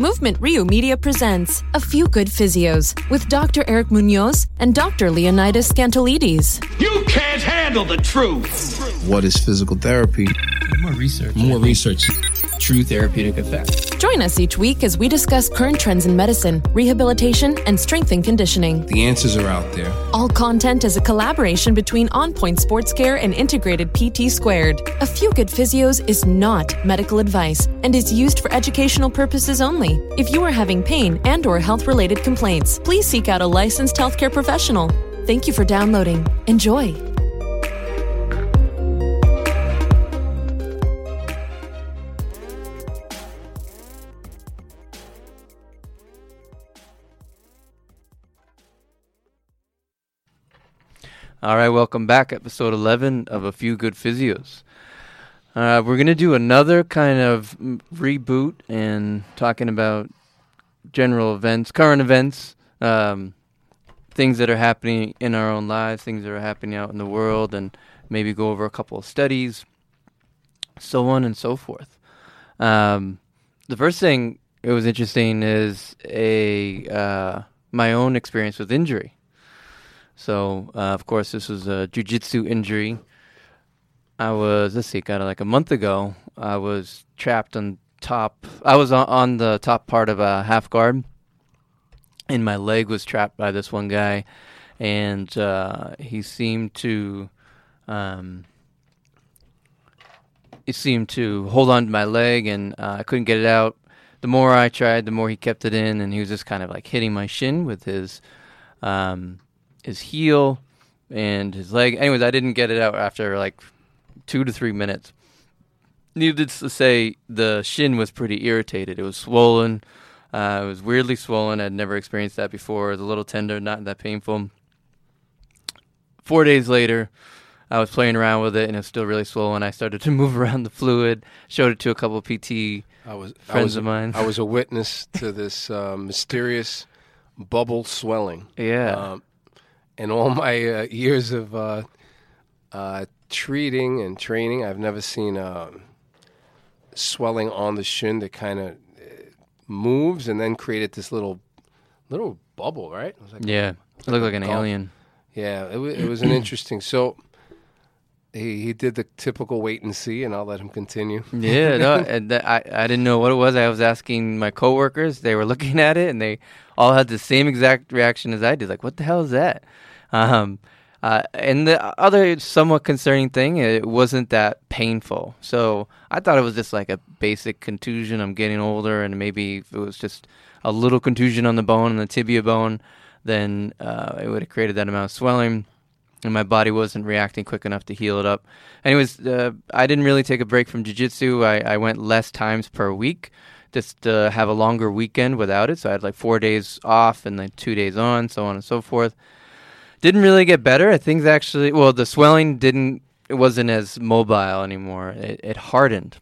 Movement Rio Media presents A Few Good Physios with Dr. Eric Munoz and Dr. Leonidas Scantolides. You can't handle the truth. What is physical therapy? More research. More research. True therapeutic effect. Join us each week as we discuss current trends in medicine, rehabilitation, and strength and conditioning. The answers are out there. All content is a collaboration between On Point Sports Care and Integrated PT Squared. A Few Good Physios is not medical advice and is used for educational purposes only. If you are having pain and or health-related complaints, please seek out a licensed healthcare professional. Thank you for downloading. Enjoy. All right, welcome back. Episode 11 of A Few Good Physios. Uh, we're going to do another kind of reboot and talking about general events, current events, um, things that are happening in our own lives, things that are happening out in the world, and maybe go over a couple of studies, so on and so forth. Um, the first thing it was interesting is a uh, my own experience with injury. So, uh, of course, this was a jujitsu injury. I was, let's see, kind of like a month ago, I was trapped on top. I was on, on the top part of a half guard, and my leg was trapped by this one guy, and uh, he seemed to. Um, seemed to hold on to my leg, and uh, I couldn't get it out. The more I tried, the more he kept it in, and he was just kind of like hitting my shin with his um, his heel and his leg. Anyways, I didn't get it out after like two to three minutes. Needless to say, the shin was pretty irritated. It was swollen. Uh, it was weirdly swollen. I'd never experienced that before. It was a little tender, not that painful. Four days later, I was playing around with it and it was still really swollen. I started to move around the fluid, showed it to a couple of PT I was I friends was, of mine. I was a witness to this uh, mysterious bubble swelling. Yeah. Um, in all my uh, years of uh, uh, treating and training, I've never seen uh, swelling on the shin that kind of moves and then created this little little bubble, right? It was like yeah. It looked like an golf- alien. Yeah, it, wa- it was an interesting. So he he did the typical wait and see, and I'll let him continue. Yeah, no, that, I I didn't know what it was. I was asking my coworkers. They were looking at it, and they all had the same exact reaction as I did. Like, what the hell is that? Um, uh, and the other somewhat concerning thing, it wasn't that painful. So I thought it was just like a basic contusion. I'm getting older, and maybe if it was just a little contusion on the bone, on the tibia bone, then uh, it would have created that amount of swelling and my body wasn't reacting quick enough to heal it up. Anyways, uh, I didn't really take a break from jiu-jitsu. I, I went less times per week just to have a longer weekend without it. So I had like four days off and then two days on, so on and so forth. Didn't really get better. Things actually, well, the swelling didn't, it wasn't as mobile anymore. It, it hardened.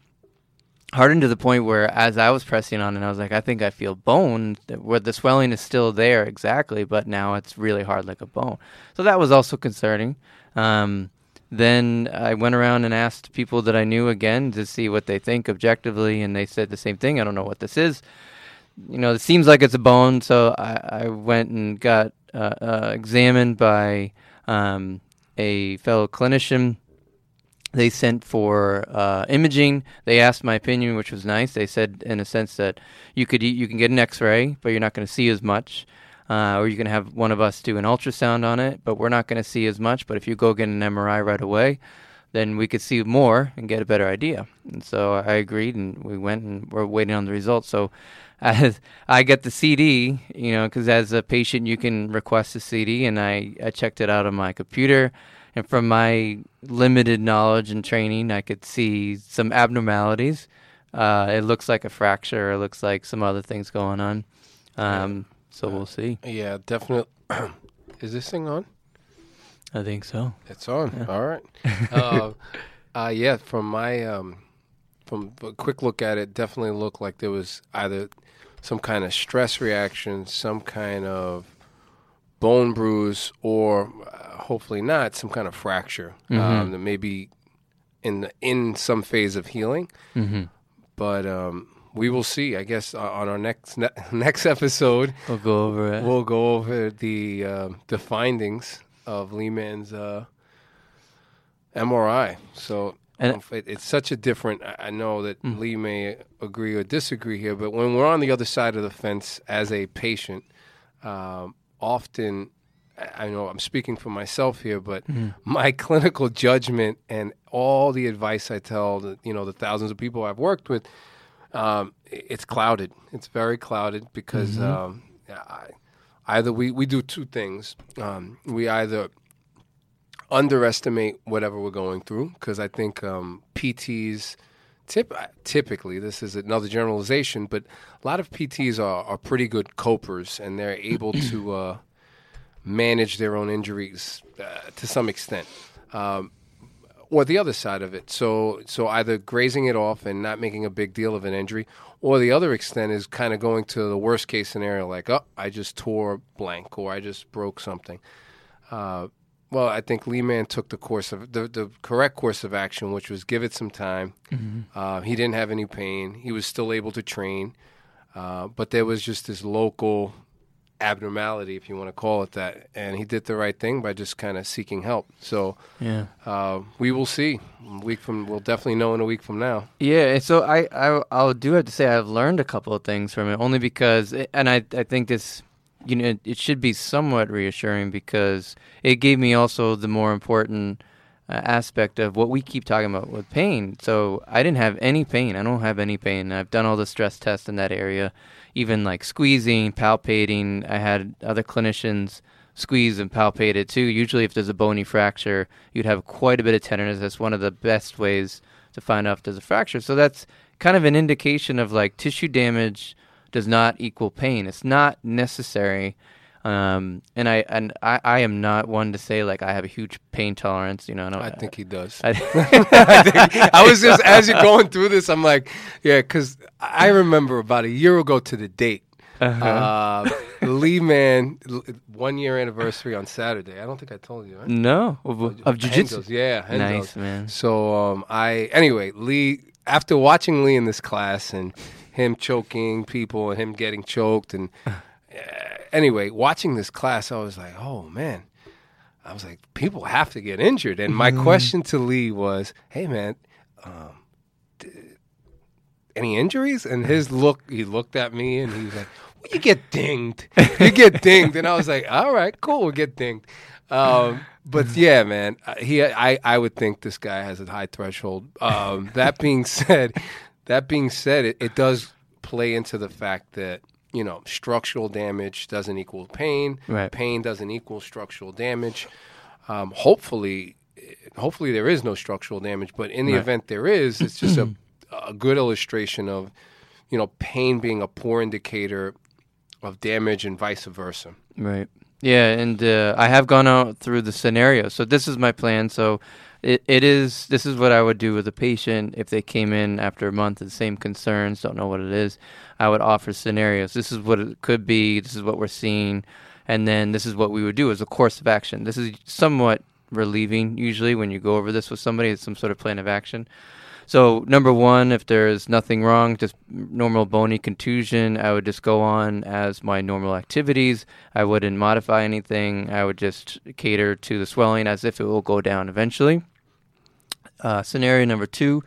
Hardened to the point where as I was pressing on and I was like, I think I feel bone, where the swelling is still there exactly, but now it's really hard like a bone. So that was also concerning. Um, then I went around and asked people that I knew again to see what they think objectively, and they said the same thing. I don't know what this is. You know, it seems like it's a bone, so I, I went and got uh, uh, examined by um, a fellow clinician. They sent for uh, imaging. They asked my opinion, which was nice. They said, in a sense, that you could you can get an X-ray, but you're not going to see as much uh, or you can have one of us do an ultrasound on it, but we're not going to see as much. But if you go get an MRI right away, then we could see more and get a better idea. And so I agreed, and we went and we're waiting on the results. So as I get the CD, you know, because as a patient you can request a CD, and I, I checked it out on my computer. And from my limited knowledge and training, I could see some abnormalities. Uh, it looks like a fracture. It looks like some other things going on. Um, so we'll see. Yeah, definitely. Is this thing on? I think so. It's on. All right. uh, uh, yeah, from my um, from a quick look at it, definitely looked like there was either some kind of stress reaction, some kind of bone bruise, or uh, hopefully not some kind of fracture um, that may be in the, in some phase of healing. Mm-hmm. But um, we will see. I guess uh, on our next ne- next episode, We'll go over it. we'll go over the uh, the findings of Lee Man's uh, MRI. So And- it, it's such a different. I know that Lee may agree or disagree here, but when we're on the other side of the fence as a patient, um, often. I- know I'm speaking for myself here, but my clinical judgment and all the advice I tell the you know the thousands of people I've worked with, um, it's clouded. It's very clouded because um, I, either we, we do two things. Um, we either underestimate whatever we're going through because I think um, PTs tip, typically this is another generalization, but a lot of PTs are, are pretty good copers and they're able to uh, manage their own injuries uh, to some extent. Um, or the other side of it. So so either grazing it off and not making a big deal of an injury, or the other extent is kind of going to the worst case scenario, like oh I just tore blank or I just broke something. Uh, well, I think Lee Man took the course of the, the correct course of action, which was give it some time. Uh, he didn't have any pain. He was still able to train, uh, but there was just this local abnormality, if you want to call it that, and he did the right thing by just kind of seeking help. So yeah. uh, we will see. A week from, we'll definitely know in a week from now. Yeah, and so I, I I'll do have to say I've learned a couple of things from it only because and I I think this you know it, it should be somewhat reassuring because it gave me also the more important uh, aspect of what we keep talking about with pain. So I didn't have any pain. I don't have any pain. I've done all the stress tests in that area, even like squeezing, palpating. I had other clinicians squeeze and palpate it too. Usually, if there's a bony fracture, you'd have quite a bit of tenderness. That's one of the best ways to find out if there's a fracture. So that's kind of an indication of like tissue damage does not equal pain. It's not necessary. Um, and I and I, I am not one to say like I have a huge pain tolerance. You know, I, don't, I think he does. I, I, think, I was just as you're going through this, I'm like, yeah, because I remember about a year ago to the date. uh Lee Man, one year anniversary on Saturday. I don't think I told you. Right? no of, of jujitsu. Yeah, Renzo's. Nice man. So um, I anyway, Lee. After watching Lee in this class and him choking people and him getting choked and uh, anyway, watching this class, I was like, oh man. I was like, people have to get injured. And my question to Lee was, hey man, um, d- any injuries? And his look, he looked at me and he was like, well, you get dinged. You get dinged. And I was like, all right, cool, we'll get dinged. Um, but yeah, man, uh, he, I, I would think this guy has a high threshold. Um, that being said, that being said, it, it does play into the fact that you know structural damage doesn't equal pain. Right. Pain doesn't equal structural damage. Um, hopefully, hopefully there is no structural damage. But in the Right. event there is, it's just a a good illustration of you know pain being a poor indicator of damage and vice versa. Right. Yeah, and uh, I have gone out through the scenario. So this is my plan. So it, it is this is what I would do with a patient if they came in after a month the same concerns, don't know what it is. I would offer scenarios. This is what it could be. This is what we're seeing, and then this is what we would do as a course of action. This is somewhat relieving usually when you go over this with somebody. It's some sort of plan of action. So number one, if there's nothing wrong, just normal bony contusion, I would just go on as my normal activities. I wouldn't modify anything. I would just cater to the swelling as if it will go down eventually. Uh, scenario number two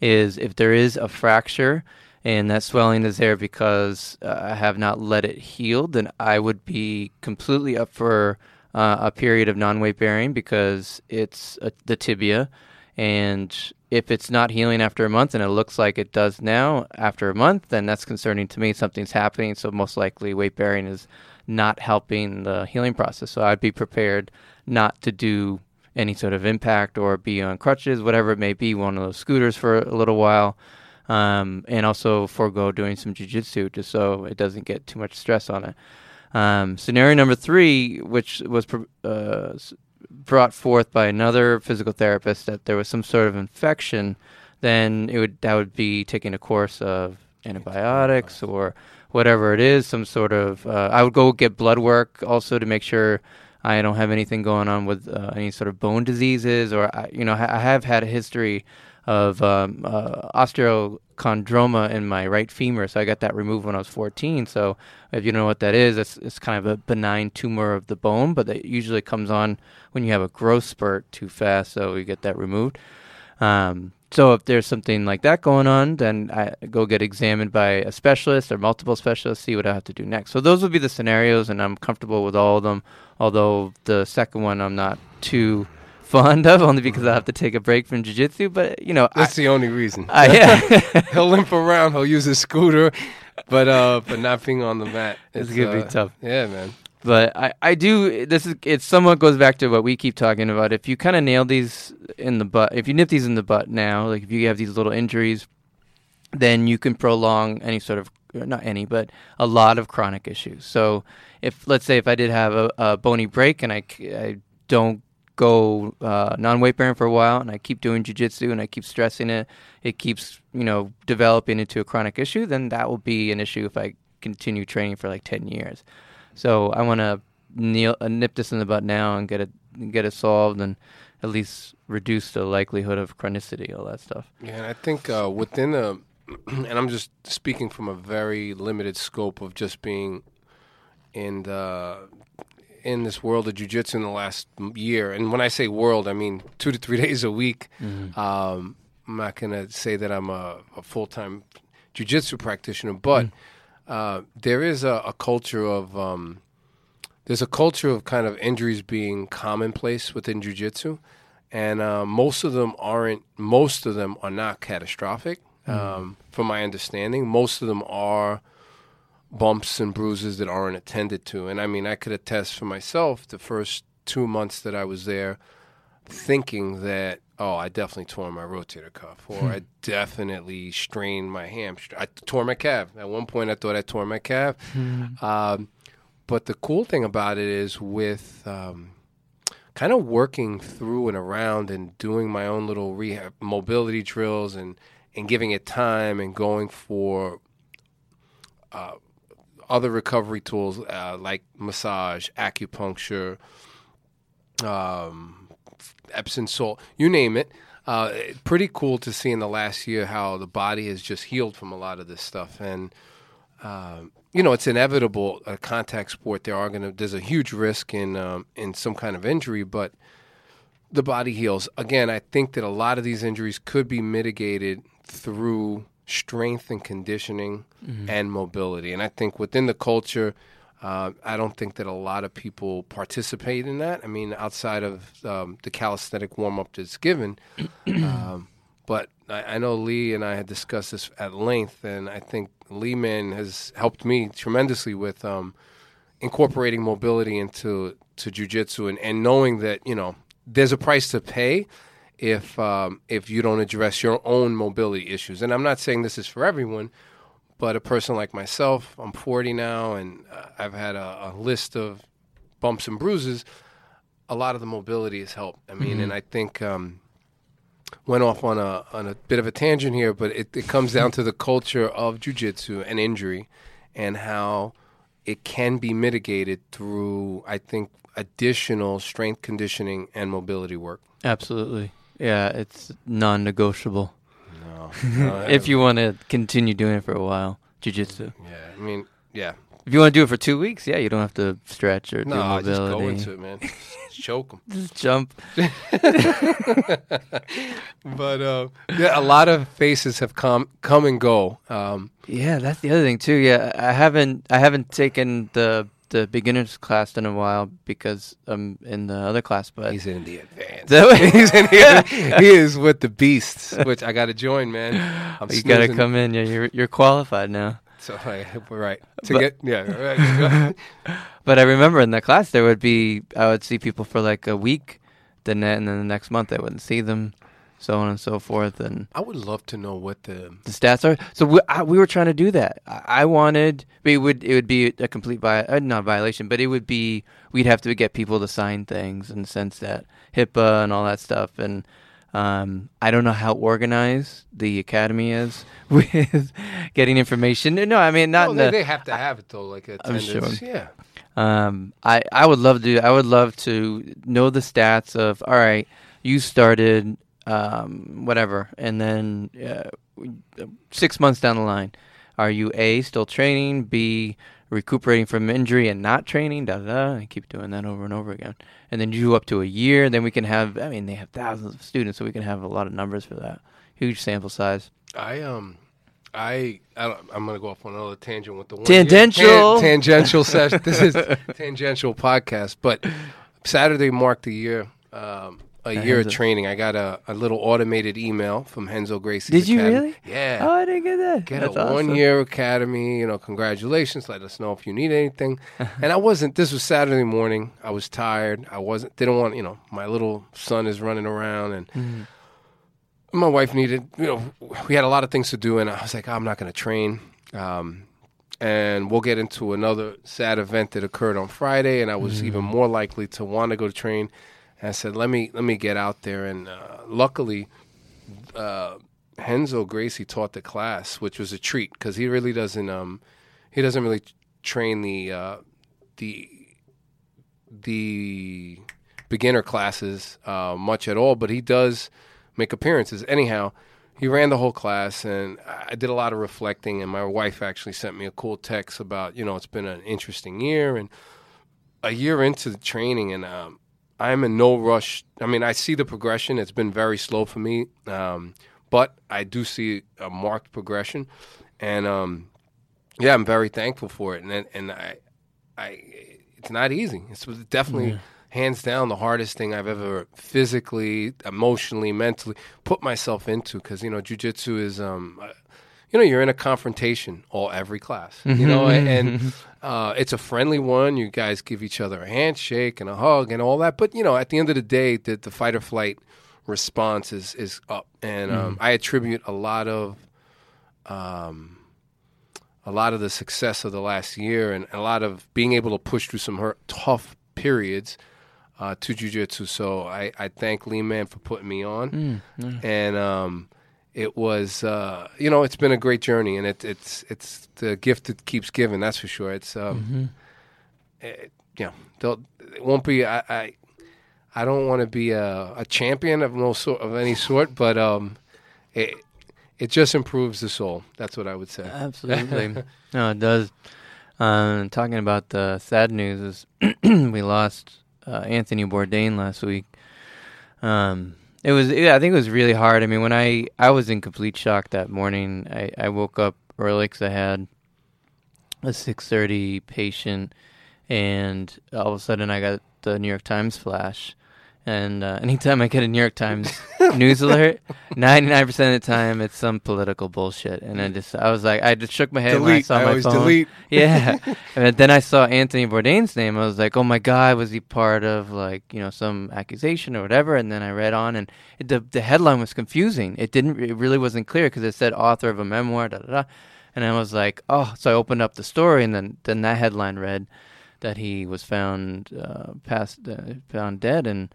is if there is a fracture and that swelling is there because uh, I have not let it heal, then I would be completely up for uh, a period of non weight bearing because it's uh, the tibia. And if it's not healing after a month and it looks like it does now after a month, then that's concerning to me. Something's happening. So, most likely, weight bearing is not helping the healing process. So, I'd be prepared not to do any sort of impact or be on crutches, whatever it may be, one of those scooters for a little while. Um, and also forego doing some jujitsu just so it doesn't get too much stress on it. Um, scenario number three, which was uh, brought forth by another physical therapist, that there was some sort of infection, then it would that would be taking a course of antibiotics or whatever it is, some sort of. Uh, I would go get blood work also to make sure I don't have anything going on with uh, any sort of bone diseases, or I, you know, I have had a history of um, uh, osteochondroma in my right femur. So I got that removed when I was 14. So if you know what that is, it's, it's kind of a benign tumor of the bone, but that usually comes on when you have a growth spurt too fast. So you get that removed. Um, so if there's something like that going on, then I go get examined by a specialist or multiple specialists, see what I have to do next. So those would be the scenarios, and I'm comfortable with all of them. Although the second one, I'm not too fond of, only because I have to take a break from jujitsu. But you know, That's I, the only reason. I, yeah, he'll limp around. He'll use his scooter, but uh, but not being on the mat. It's gonna be uh, tough. Yeah, man. But I, I do this is it somewhat goes back to what we keep talking about. If you kind of nail these in the butt if you nip these in the butt now like if you have these little injuries then you can prolong any sort of not any but a lot of chronic issues. So if let's say if i did have a, a bony break and i, I don't go uh, non-weight bearing for a while and i keep doing jiu-jitsu and i keep stressing it it keeps you know developing into a chronic issue then that will be an issue if i continue training for like 10 years so I want to uh, nip this in the butt now and get it get it solved and at least reduce the likelihood of chronicity, all that stuff. Yeah, and I think uh, within a, and I'm just speaking from a very limited scope of just being in the in this world of jujitsu in the last year. And when I say world, I mean two to three days a week. Um, I'm not gonna say that I'm a, a full time jujitsu practitioner, but uh, there is a, a culture of um, there's a culture of kind of injuries being commonplace within jujitsu, and uh, most of them aren't. Most of them are not catastrophic, um, from my understanding. Most of them are bumps and bruises that aren't attended to. And I mean, I could attest for myself the first two months that I was there, thinking that oh, I definitely tore my rotator cuff, or I definitely strained my hamstring. I tore my calf. At one point, I thought I tore my calf. Um, but the cool thing about it is with um, kind of working through and around and doing my own little rehab mobility drills and and giving it time and going for uh, other recovery tools uh, like massage, acupuncture, um, Epsom salt, you name it. Uh, pretty cool to see in the last year how the body has just healed from a lot of this stuff, and um, you know it's inevitable. A contact sport, there are gonna there's a huge risk in um, in some kind of injury, but the body heals. Again, I think that a lot of these injuries could be mitigated through strength and conditioning and mobility. And I think within the culture, uh, I don't think that a lot of people participate in that. I mean, outside of um, the calisthenic warm up that's given. um, but I, I know Lee and I had discussed this at length, and I think Lee Man has helped me tremendously with um, incorporating mobility into to jujitsu and, and knowing that you know there's a price to pay if um, if you don't address your own mobility issues. And I'm not saying this is for everyone, but a person like myself, I'm 40 now, and uh, I've had a, a list of bumps and bruises. A lot of the mobility has helped. I mean, and I think um, went off on a on a bit of a tangent here, but it, it comes down to the culture of jujitsu and injury, and how it can be mitigated through, I think, additional strength conditioning and mobility work. Absolutely. Yeah, it's non-negotiable No, if you want to continue doing it for a while. Jiu-jitsu. yeah, I mean, yeah, If you want to do it for two weeks, yeah, you don't have to stretch or no, do I just go into it, man. Just choke them. Just jump. But uh, yeah, a lot of faces have come come and go. Um, Yeah, that's the other thing too. Yeah, I haven't I haven't taken the the beginners class in a while because I'm in the other class. But he's in the advance. He's in the, he is with the beasts, which I got to join, man. I'm you gotta come in. Yeah, you're you're qualified now. So I, we're right to But- get yeah. Right. But I remember in that class there would be I would see people for like a week, then and then the next month I wouldn't see them, so on and so forth, and I would love to know what the the stats are. So we, I, we were trying to do that. I, I wanted it would it would be a complete vi- uh, not violation, but it would be we'd have to get people to sign things in the sense that HIPAA and all that stuff. And um, I don't know how organized the academy is with getting information. No, I mean not No, they, the, they have to have it though, like I'm sure. Yeah. um, I I would love to. I would love to know the stats of. All right, you started um, whatever, and then uh, six months down the line, are you a still training, b recuperating from injury and not training, da da da, and keep doing that over and over again, and then you up to a year. Then we can have, I mean, they have thousands of students, so we can have a lot of numbers for that. Huge sample size. I um, I, I don't, I'm going to go off on another tangent with the one Tangential. Tan- tangential session. This is tangential podcast, but Saturday marked the year. Um, a year of training. I got a, a little automated email from Renzo Gracie. Did you really? Yeah. Oh, I didn't get that. Get That's a awesome. one year academy, you know, congratulations. Let us know if you need anything. and I wasn't this was Saturday morning. I was tired. I wasn't didn't want, you know, my little son is running around and Mm-hmm. my wife needed, you know, we had a lot of things to do and I was like, I'm not gonna train. Um and we'll get into another sad event that occurred on Friday and I was even more likely to want to go to train. And I said, Let me let me get out there and uh, luckily uh, Gracie taught the class, which was a treat because he really doesn't um he doesn't really train the uh, the the beginner classes uh, much at all, but he does make appearances. Anyhow, he ran the whole class, and I did a lot of reflecting. And my wife actually sent me a cool text about you know it's been an interesting year and a year into the training, and um, I'm in no rush. I mean, I see the progression. It's been very slow for me, um, but I do see a marked progression, and um, yeah, I'm very thankful for it. And and I, I, it's not easy. It's definitely hands down the hardest thing I've ever physically, emotionally, mentally put myself into. Because you know, jujitsu is um, you know, you're in a confrontation all every class, you know, and, and uh, it's a friendly one. You guys give each other a handshake and a hug and all that. But you know, at the end of the day, the, the fight or flight response is is up, and um, I attribute a lot of um, a lot of the success of the last year and a lot of being able to push through some hurt, tough periods uh, to jujitsu. So I, I thank Lee Man for putting me on, and um, it was uh, you know it's been a great journey, and it, it's it's the gift that keeps giving. That's for sure. It's um, it, you know they'll- it won't be I. I I don't want to be a, a champion of no sort of any sort, but um, it it just improves the soul. That's what I would say. Absolutely. no, it does. Um, talking about the sad news is we lost uh, Anthony Bourdain last week. Um, it was, yeah, I think it was really hard. I mean, when I I was in complete shock that morning. I, I woke up early because I had a six thirty patient, and all of a sudden I got the New York Times flash. And uh, anytime I get a New York Times news alert, ninety nine percent of the time it's some political bullshit. And I just I was like I just shook my head when I saw I my always phone. delete. Yeah, and then I saw Anthony Bourdain's name. I was like, oh my god, was he part of like you know some accusation or whatever? And then I read on, and it, the the headline was confusing. It didn't it really wasn't clear because it said author of a memoir, da da da. And I was like, oh, so I opened up the story, and then then that headline read that he was found uh, uh, found dead, and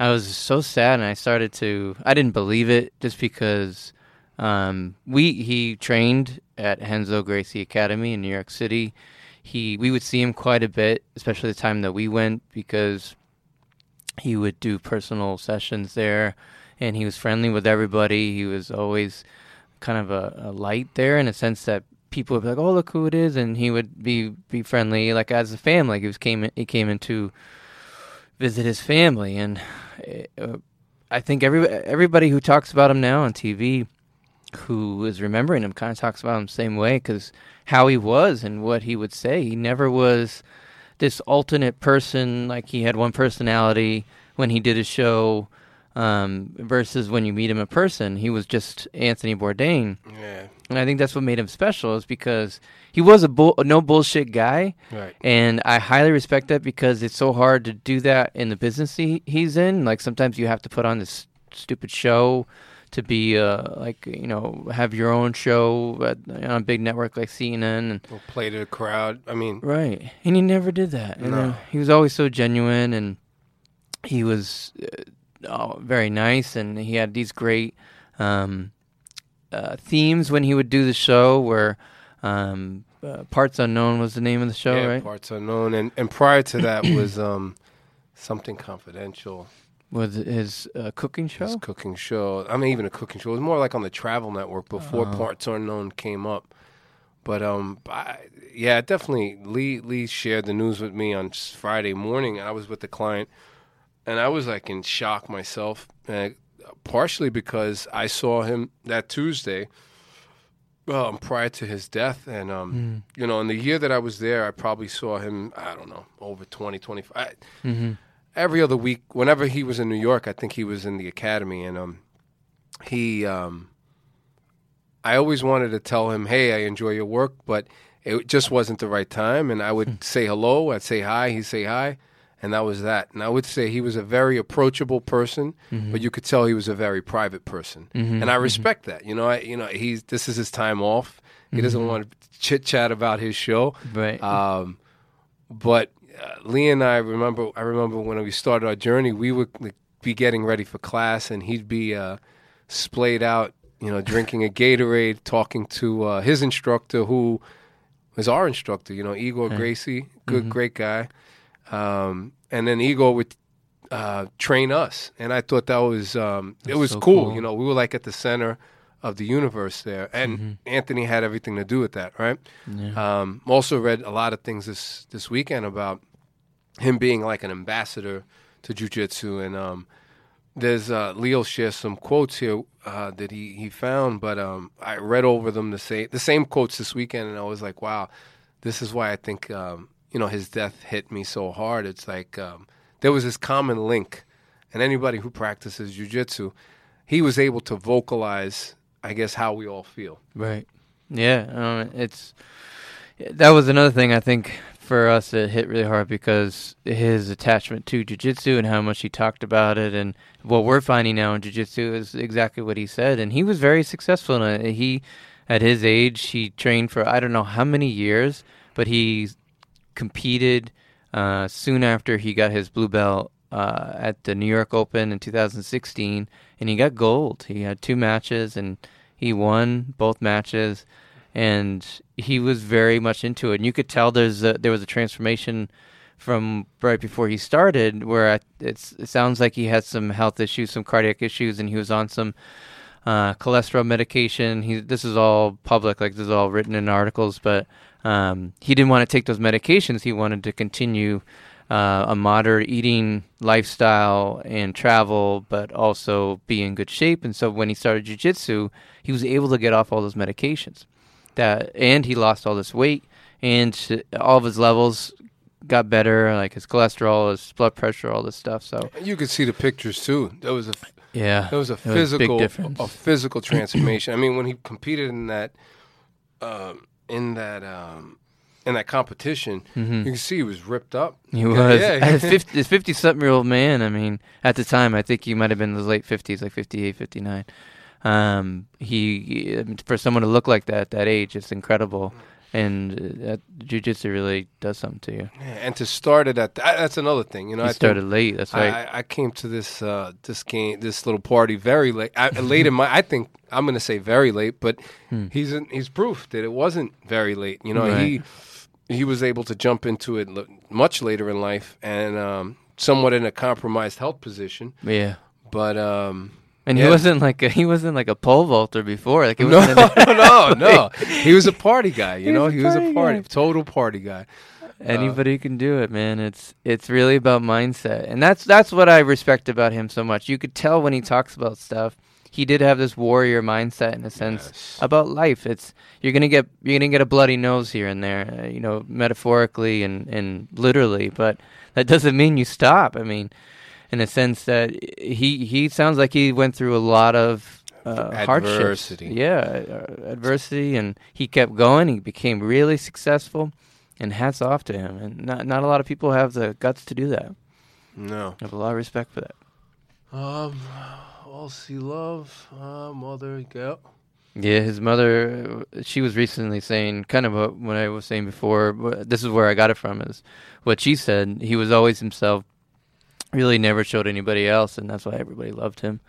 I was so sad, and I started to I didn't believe it just because um, we he trained at Renzo Gracie Academy in New York City. He we would see him quite a bit, especially the time that we went because he would do personal sessions there, and he was friendly with everybody. He was always kind of a, a light there in a sense that people would be like, "Oh, look who it is," and he would be be friendly, like as a family. He was came he came in to visit his family, and uh, I think every everybody who talks about him now on TV, who is remembering him, kind of talks about him the same way because how he was and what he would say. He never was this alternate person. Like he had one personality when he did a show. Um, versus when you meet him in person, he was just Anthony Bourdain. Yeah. And I think that's what made him special is because he was a bull, no bullshit guy. Right. And I highly respect that because it's so hard to do that in the business he, he's in. Like sometimes you have to put on this stupid show to be uh, like, you know, have your own show at, on a big network like CNN. And, play to the crowd. I mean, right. And he never did that. And, No. uh, he was always so genuine and he was uh, oh, very nice and he had these great um, uh, themes when he would do the show where um, uh, Parts Unknown was the name of the show, yeah, right? parts unknown. And and prior to that was um, something confidential. Was his uh, cooking show? his cooking show. I mean, even a cooking show. It was more like on the Travel Network before Oh. Parts Unknown came up. But um, I, yeah, definitely. Lee Lee shared the news with me on Friday morning. I was with the client, and I was like in shock myself. Uh, partially because I saw him that Tuesday, um, prior to his death, and um, you know, in the year that I was there, I probably saw him. I don't know, over 20, 25. I, Mm-hmm. every other week, whenever he was in New York, I think he was in the academy, and um, he, um, I always wanted to tell him, "Hey, I enjoy your work," but it just wasn't the right time. And I would say hello, I'd say hi, he'd say hi, and that was that. And I would say he was a very approachable person, but you could tell he was a very private person, and I respect that. You know, I, you know, he's this is his time off. He doesn't want to chit chat about his show, Right. um, but uh, Lee and I remember. I remember when we started our journey, we would like, be getting ready for class, and he'd be uh, splayed out, you know, drinking a Gatorade, talking to uh, his instructor, who was our instructor. You know, Igor Gracie, good, great guy. Um, and then Igor would uh, train us, and I thought that was um, it was so cool. cool. You know, we were like at the center of the universe there, and Anthony had everything to do with that, right? Um, also read a lot of things this this weekend about him being like an ambassador to jujitsu, and um, there's uh, Leo shares some quotes here uh, that he, he found, but um, I read over them the same the same quotes this weekend, and I was like, wow, this is why I think um, you know his death hit me so hard. It's like um, there was this common link, and anybody who practices jujitsu, he was able to vocalize, I guess, how we all feel. Right. Yeah. Um, it's that was another thing I think for us it hit really hard because his attachment to jujitsu and how much he talked about it and what we're finding now in jujitsu is exactly what he said and he was very successful in it. He at his age he trained for I don't know how many years, but he competed uh, soon after he got his blue belt uh, at the New York Open in 2016, and he got gold. He had two matches, and he won both matches, and he was very much into it. And you could tell there's a, there was a transformation from right before he started, where it sounds like he had some health issues, some cardiac issues, and he was on some uh, cholesterol medication. He this is all public, like this is all written in articles, but um, he didn't want to take those medications. He wanted to continue uh, a moderate eating lifestyle and travel, but also be in good shape. And so when he started jujitsu, he was able to get off all those medications. That and he lost all this weight, and all of his levels got better, like his cholesterol, his blood pressure, all this stuff. So You could see the pictures too. There was a yeah, There was a physical, difference. a physical transformation. I mean, when he competed in that, um, in that, um, in that competition, you can see he was ripped up. Mm-hmm. He was. Yeah, As 50, as 50 something year old man, I mean, at the time, I think he might have been in his late 50s, like 58, 59. Um, he, he- I mean, for someone to look like that at that age, it's incredible. And uh, that jujitsu really does something to you. Yeah, and to start it at that, that's another thing. You know, He I started late. That's right. I, I came to this uh, this game, this little party very late. I, late in my, I think I'm going to say very late, but he's in, he's proof that it wasn't very late. You know, Hmm. Right. he he was able to jump into it l- much later in life and um, somewhat in a compromised health position. yeah. But um, And Yeah. he wasn't like a, he wasn't like a pole vaulter before. Like it no, wasn't no, no. He was a party guy. You know, was he was a party guy. total party guy. Anybody can do it, man. It's it's really about mindset, and that's that's what I respect about him so much. You could tell when he talks about stuff. He did have this warrior mindset in a sense Yes. about life. It's you're gonna get you're gonna get a bloody nose here and there, uh, you know, metaphorically and and literally, but that doesn't mean you stop. I mean, in a sense that he he sounds like he went through a lot of uh, hardships. Adversity. Yeah, uh, adversity, and he kept going. He became really successful, and hats off to him. And not not a lot of people have the guts to do that. No. I have a lot of respect for that. Um, all see love, uh, mother, go. Yeah, his mother. uh, She was recently saying, kind of what, what I was saying before. wh- This is where I got it from. Is what she said. He was always himself. Really, never showed anybody else, and that's why everybody loved him.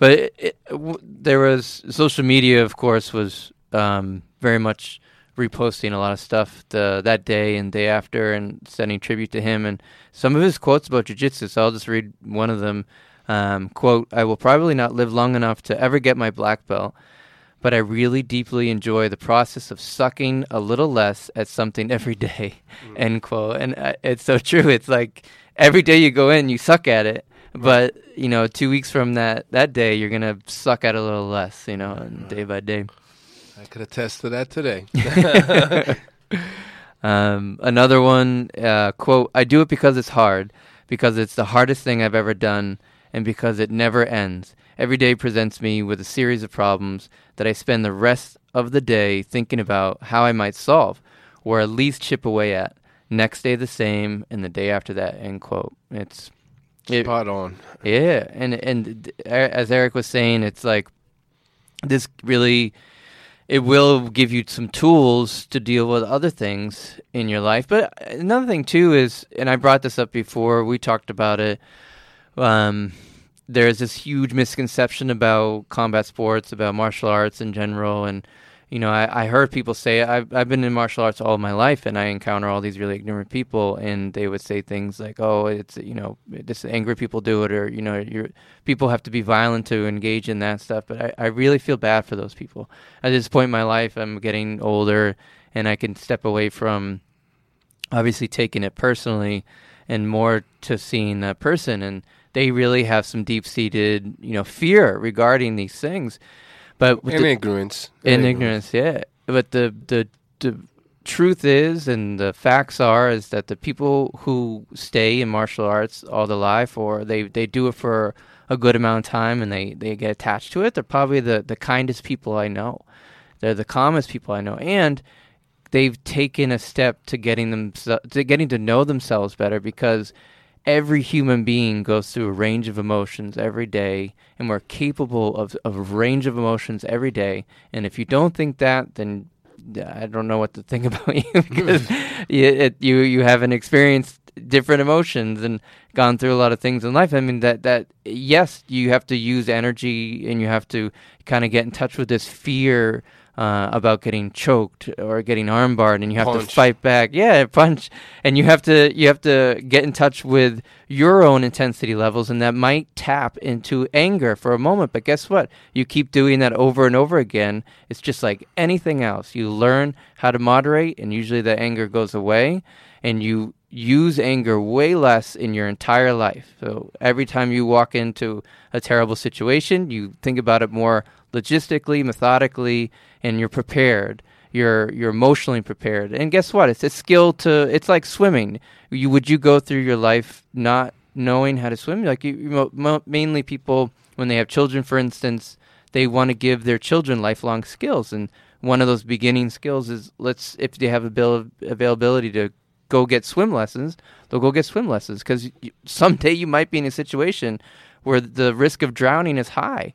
But it, it, w- there was social media, of course, was um, very much reposting a lot of stuff the, that day and day after, and sending tribute to him. And some of his quotes about jujitsu. So I'll just read one of them. Um, quote, I will probably not live long enough to ever get my black belt, but I really deeply enjoy the process of sucking a little less at something every day, end quote. And uh, it's so true. It's like every day you go in, you suck at it. But you know, two weeks from that that day, you're gonna suck at a little less. You know, and day by day. I could attest to that today. Um, another one, uh, quote, I do it because it's hard, because it's the hardest thing I've ever done, and because it never ends. Every day presents me with a series of problems that I spend the rest of the day thinking about how I might solve, or at least chip away at. Next day the same, and the day after that, end quote. It's it, Spot on. yeah, and and as Eric was saying, it's like this really it will give you some tools to deal with other things in your life. But another thing too is, and I brought this up before, we talked about it. Um, there's this huge misconception about combat sports, about martial arts in general, and you know, I, I heard people say I've I've been in martial arts all my life, and I encounter all these really ignorant people, and they would say things like, "Oh, it's you know, this angry people do it," or you know, you're, people have to be violent to engage in that stuff. But I, I really feel bad for those people. At this point in my life, I'm getting older, and I can step away from obviously taking it personally, and more to seeing that person, and they really have some deep seated, you know, fear regarding these things. But with And the- ignorance. in ignorance, yeah. But the the the truth is, and the facts are, is that the people who stay in martial arts all their life, or they they do it for a good amount of time, and they they get attached to it, they're probably the the kindest people I know. They're the calmest people I know, and they've taken a step to getting them to getting to know themselves better because every human being goes through a range of emotions every day and we're capable of, of a range of emotions every day. And if you don't think that then i don't know what to think about you because you, it, you you haven't experienced different emotions and gone through a lot of things in life. I mean that that yes you have to use energy and you have to kind of get in touch with this fear uh, about getting choked or getting armbarred, and you have to fight back. Yeah, punch, and you have to you have to get in touch with your own intensity levels, and that might tap into anger for a moment. But guess what? You keep doing that over and over again. It's just like anything else. You learn how to moderate, and usually the anger goes away, and you use anger way less in your entire life. So every time you walk into a terrible situation, you think about it more logistically, methodically, and you're prepared. You're you're emotionally prepared. And guess what? It's a skill to. It's like swimming. You would you go through your life not knowing how to swim? Like you, you mainly people when they have children, for instance, they want to give their children lifelong skills, and one of those beginning skills is let's if they have abil- availability to go get swim lessons, they'll go get swim lessons because someday you might be in a situation where the risk of drowning is high.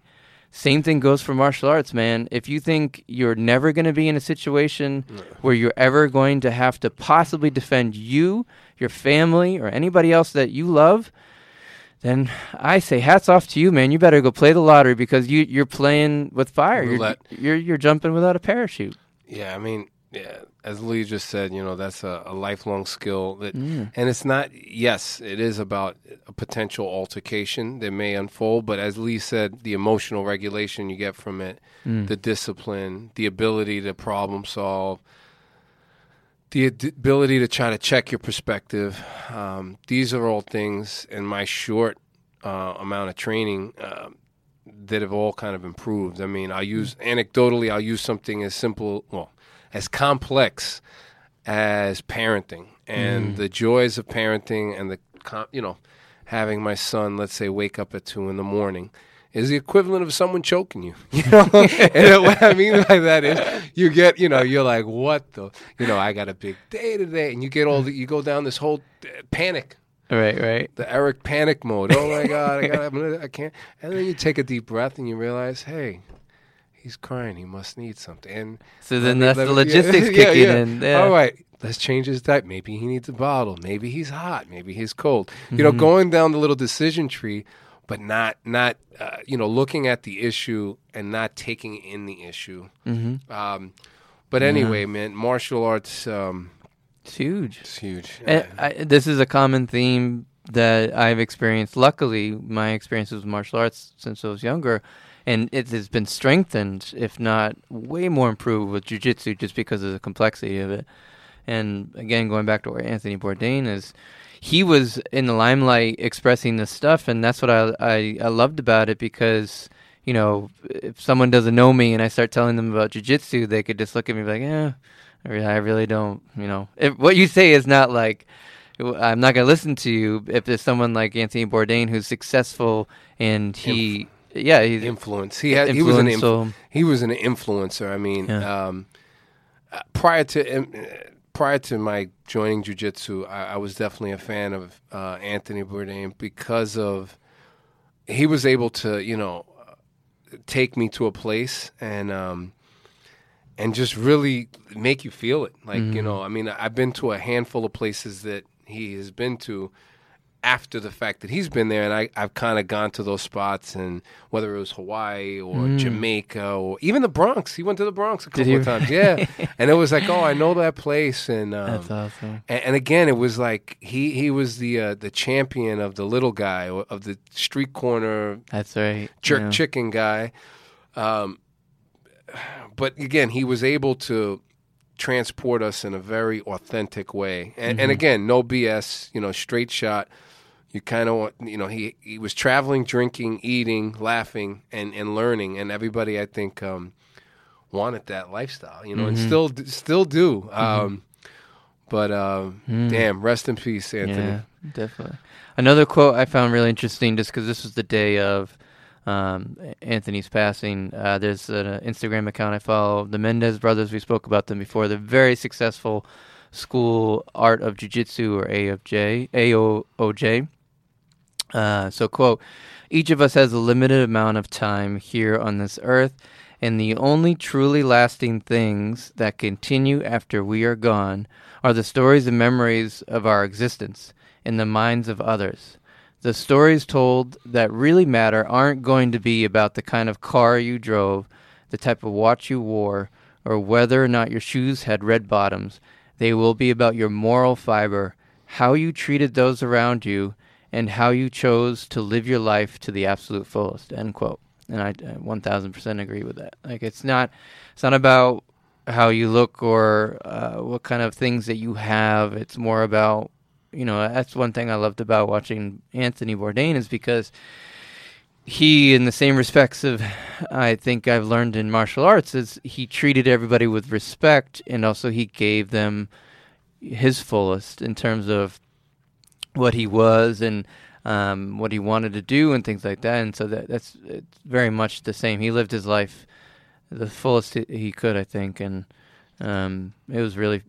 Same thing goes for martial arts, man. If you think you're never going to be in a situation where you're ever going to have to possibly defend you, your family, or anybody else that you love, then I say hats off to you, man. You better go play the lottery because you you're playing with fire. You're, you're you're jumping without a parachute. Yeah, I mean, yeah, as Lee just said, you know, that's a, a lifelong skill that, Mm. and it's not. Yes, it is about a potential altercation that may unfold, but as Lee said, the emotional regulation you get from it, Mm. the discipline, the ability to problem solve, the ad- ability to try to check your perspective. Um, these are all things in my short uh, amount of training. Um, that have all kind of improved. I mean, I'll use anecdotally, I'll use something as simple, well, as complex as parenting and the joys of parenting and the, you know, having my son, let's say, wake up at two in the morning is the equivalent of someone choking you. You know, and what I mean by that is you get, you know, you're like, what the, you know, I got a big day today, and you get all the, you go down this whole uh, panic Right, right. the Eric panic mode. Oh my God, I got, I can't. And then you take a deep breath and you realize, hey, he's crying. He must need something. And So then that's the me- logistics yeah, kicking yeah. in. Yeah. All right, let's change his diet. Maybe he needs a bottle. Maybe he's hot. Maybe he's cold. You Mm-hmm. know, going down the little decision tree, but not not uh, you know looking at the issue and not taking in the issue. Mm-hmm. Um, but anyway, man, martial arts um, It's huge. it's huge. And I, this is a common theme that I've experienced. Luckily, my experience with martial arts since I was younger, and it has been strengthened, if not way more improved, with jujitsu, just because of the complexity of it. And again, going back to where Anthony Bourdain is, he was in the limelight expressing this stuff, and that's what I, I, I loved about it because you know if someone doesn't know me and I start telling them about jujitsu, they could just look at me like, yeah, I really don't, you know, if what you say is not like. I'm not going to listen to you if there's someone like Anthony Bourdain who's successful and he, yeah, he's influence. He had he was an inf- he was an influencer. I mean, Yeah. um, uh, prior to um, uh, prior to my joining jujitsu, I, I was definitely a fan of uh, Anthony Bourdain because of he was able to you know take me to a place and um, and just really make you feel it. Like you know, I mean, I've been to a handful of places that he has been to after the fact that he's been there, and I, I've kind of gone to those spots, and whether it was Hawaii or Jamaica or even the Bronx, he went to the Bronx a couple of times, yeah. and it was like, oh, I know that place, and um, That's awesome. and, and again, it was like he he was the uh, the champion of the little guy of the street corner That's right. jerk yeah. chicken guy. Um, but again, he was able to transport us in a very authentic way. And, Mm-hmm. and again, no BS, you know, straight shot. You kind of, you know, he he was traveling, drinking, eating, laughing, and and learning, and everybody, I think, um, wanted that lifestyle, you know, and Mm-hmm. still still do. Um, but um, damn, rest in peace, Anthony. Mm. Yeah, definitely. Another quote I found really interesting, just because this was the day of um, Anthony's passing. Uh, there's an uh, Instagram account I follow, the Mendes brothers. We spoke about them before. They're very successful school art of jiu-jitsu or AOJ. Uh, so, quote, each of us has a limited amount of time here on this earth, and the only truly lasting things that continue after we are gone are the stories and memories of our existence in the minds of others. The stories told that really matter aren't going to be about the kind of car you drove, the type of watch you wore, or whether or not your shoes had red bottoms. They will be about your moral fiber, how you treated those around you, and how you chose to live your life to the absolute fullest. End quote. And I uh, 1000% agree with that. Like it's not it's not about how you look or uh, what kind of things that you have. It's more about you know that's one thing I loved about watching Anthony Bourdain is because he, in the same respects of I think I've learned in martial arts, is he treated everybody with respect and also he gave them his fullest in terms of what he was and um, what he wanted to do and things like that. And so that that's it's very much the same. He lived his life the fullest he- could, I think, and um, it was really,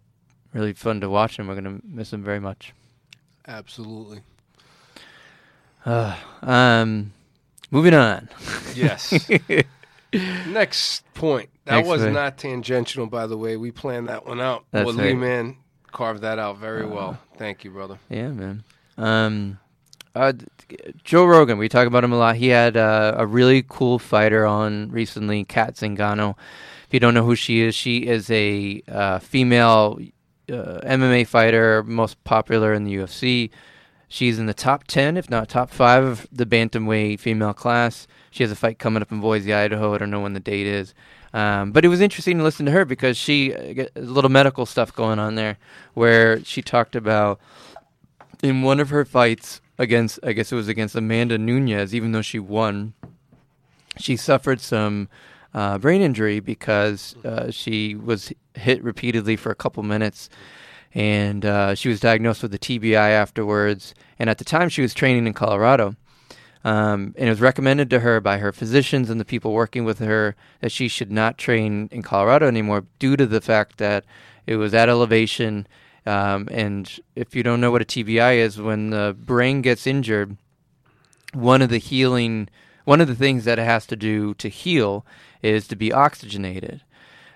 really fun to watch him. We're gonna miss him very much. Absolutely. Uh, um, moving on. Yes. Next point. That Next was not tangential, by the way. We planned that one out. That's well, right. Uh, Lee Man carved that out very well. Thank you, brother. Yeah, man. Um, uh, Joe Rogan, we talk about him a lot. He had uh, a really cool fighter on recently, Cat Zingano. If you don't know who she is, she is a uh, female uh, MMA fighter, most popular in the UFC. She's in the top 10, if not top 5 of the bantamweight female class. She has a fight coming up in Boise, Idaho. I don't know when the date is. Um, but it was interesting to listen to her because she uh, got a little medical stuff going on there where she talked about in one of her fights against, I guess it was against Amanda Nunes, even though she won, she suffered some uh, brain injury because uh, she was hit repeatedly for a couple minutes. And uh, she was diagnosed with a TBI afterwards. And at the time, she was training in Colorado. Um, and it was recommended to her by her physicians and the people working with her that she should not train in Colorado anymore due to the fact that it was at elevation. Um, and if you don't know what a TBI is, when the brain gets injured, one of the healing, one of the things that it has to do to heal is to be oxygenated.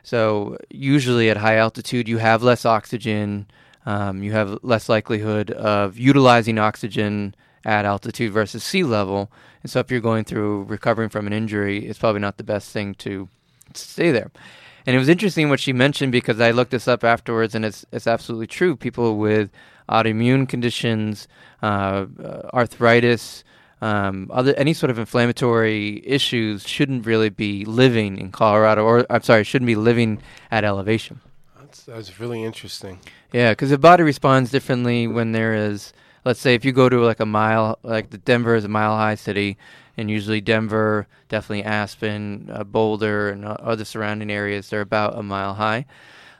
So usually at high altitude, you have less oxygen. Um, you have less likelihood of utilizing oxygen at altitude versus sea level. And so if you're going through recovering from an injury, it's probably not the best thing to stay there. And it was interesting what she mentioned because I looked this up afterwards, and it's it's absolutely true. People with autoimmune conditions, uh, uh, arthritis, um, other any sort of inflammatory issues shouldn't really be living in Colorado, or I'm sorry, shouldn't be living at elevation. That's that's really interesting. Yeah, because the body responds differently when there is, let's say, if you go to like a mile, like the Denver is a mile high city, and usually Denver, definitely Aspen, uh, Boulder, and uh, other surrounding areas, they're about a mile high.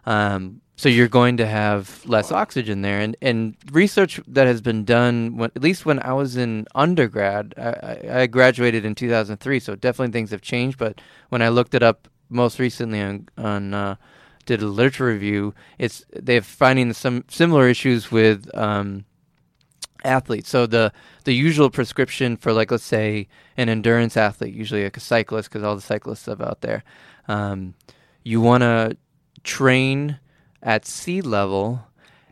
Um, so you're going to have less oxygen there, and and research that has been done, when, at least when I was in undergrad, I, I- I graduated in 2003, so definitely things have changed. But when I looked it up most recently on on uh, did a literature review, it's they're finding some similar issues with um, athletes. So the the usual prescription for like let's say an endurance athlete, usually like a cyclist, because all the cyclists are out there, um, you want to train at sea level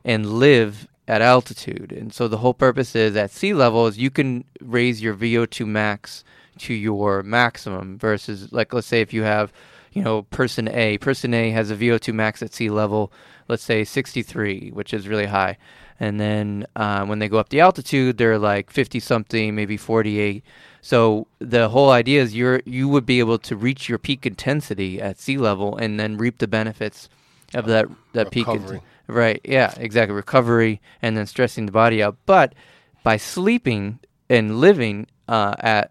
and live at altitude. And so the whole purpose is at sea level is you can raise your VO2 max to your maximum versus like let's say if you have you know person A, person A has a VO2 max at sea level, let's say 63, which is really high. And then uh, when they go up the altitude, they're like 50 something, maybe 48. So the whole idea is you're you would be able to reach your peak intensity at sea level and then reap the benefits of that that peak. Recovery. right? Yeah, exactly. Recovery and then stressing the body out. But by sleeping and living uh, at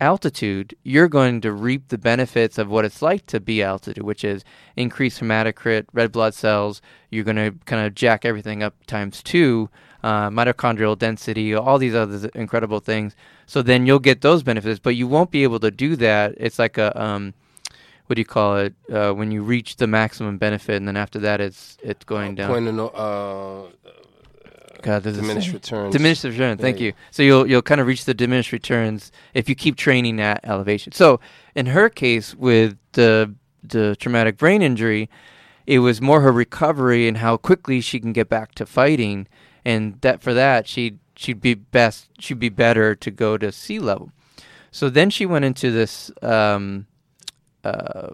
altitude, you're going to reap the benefits of what it's like to be altitude, which is increased hematocrit, red blood cells. You're going to kind of jack everything up times two, uh, mitochondrial density, all these other incredible things. So then you'll get those benefits, but you won't be able to do that. It's like a um, what do you call it uh, when you reach the maximum benefit, and then after that, it's it's going down. Point of no, uh, God, diminished returns. Diminished return. Thank you. you So you'll you'll kind of reach the diminished returns if you keep training at elevation. So in her case with the the traumatic brain injury, it was more her recovery and how quickly she can get back to fighting, and that for that she she'd be best she'd be better to go to sea level. So then she went into this. Um, uh,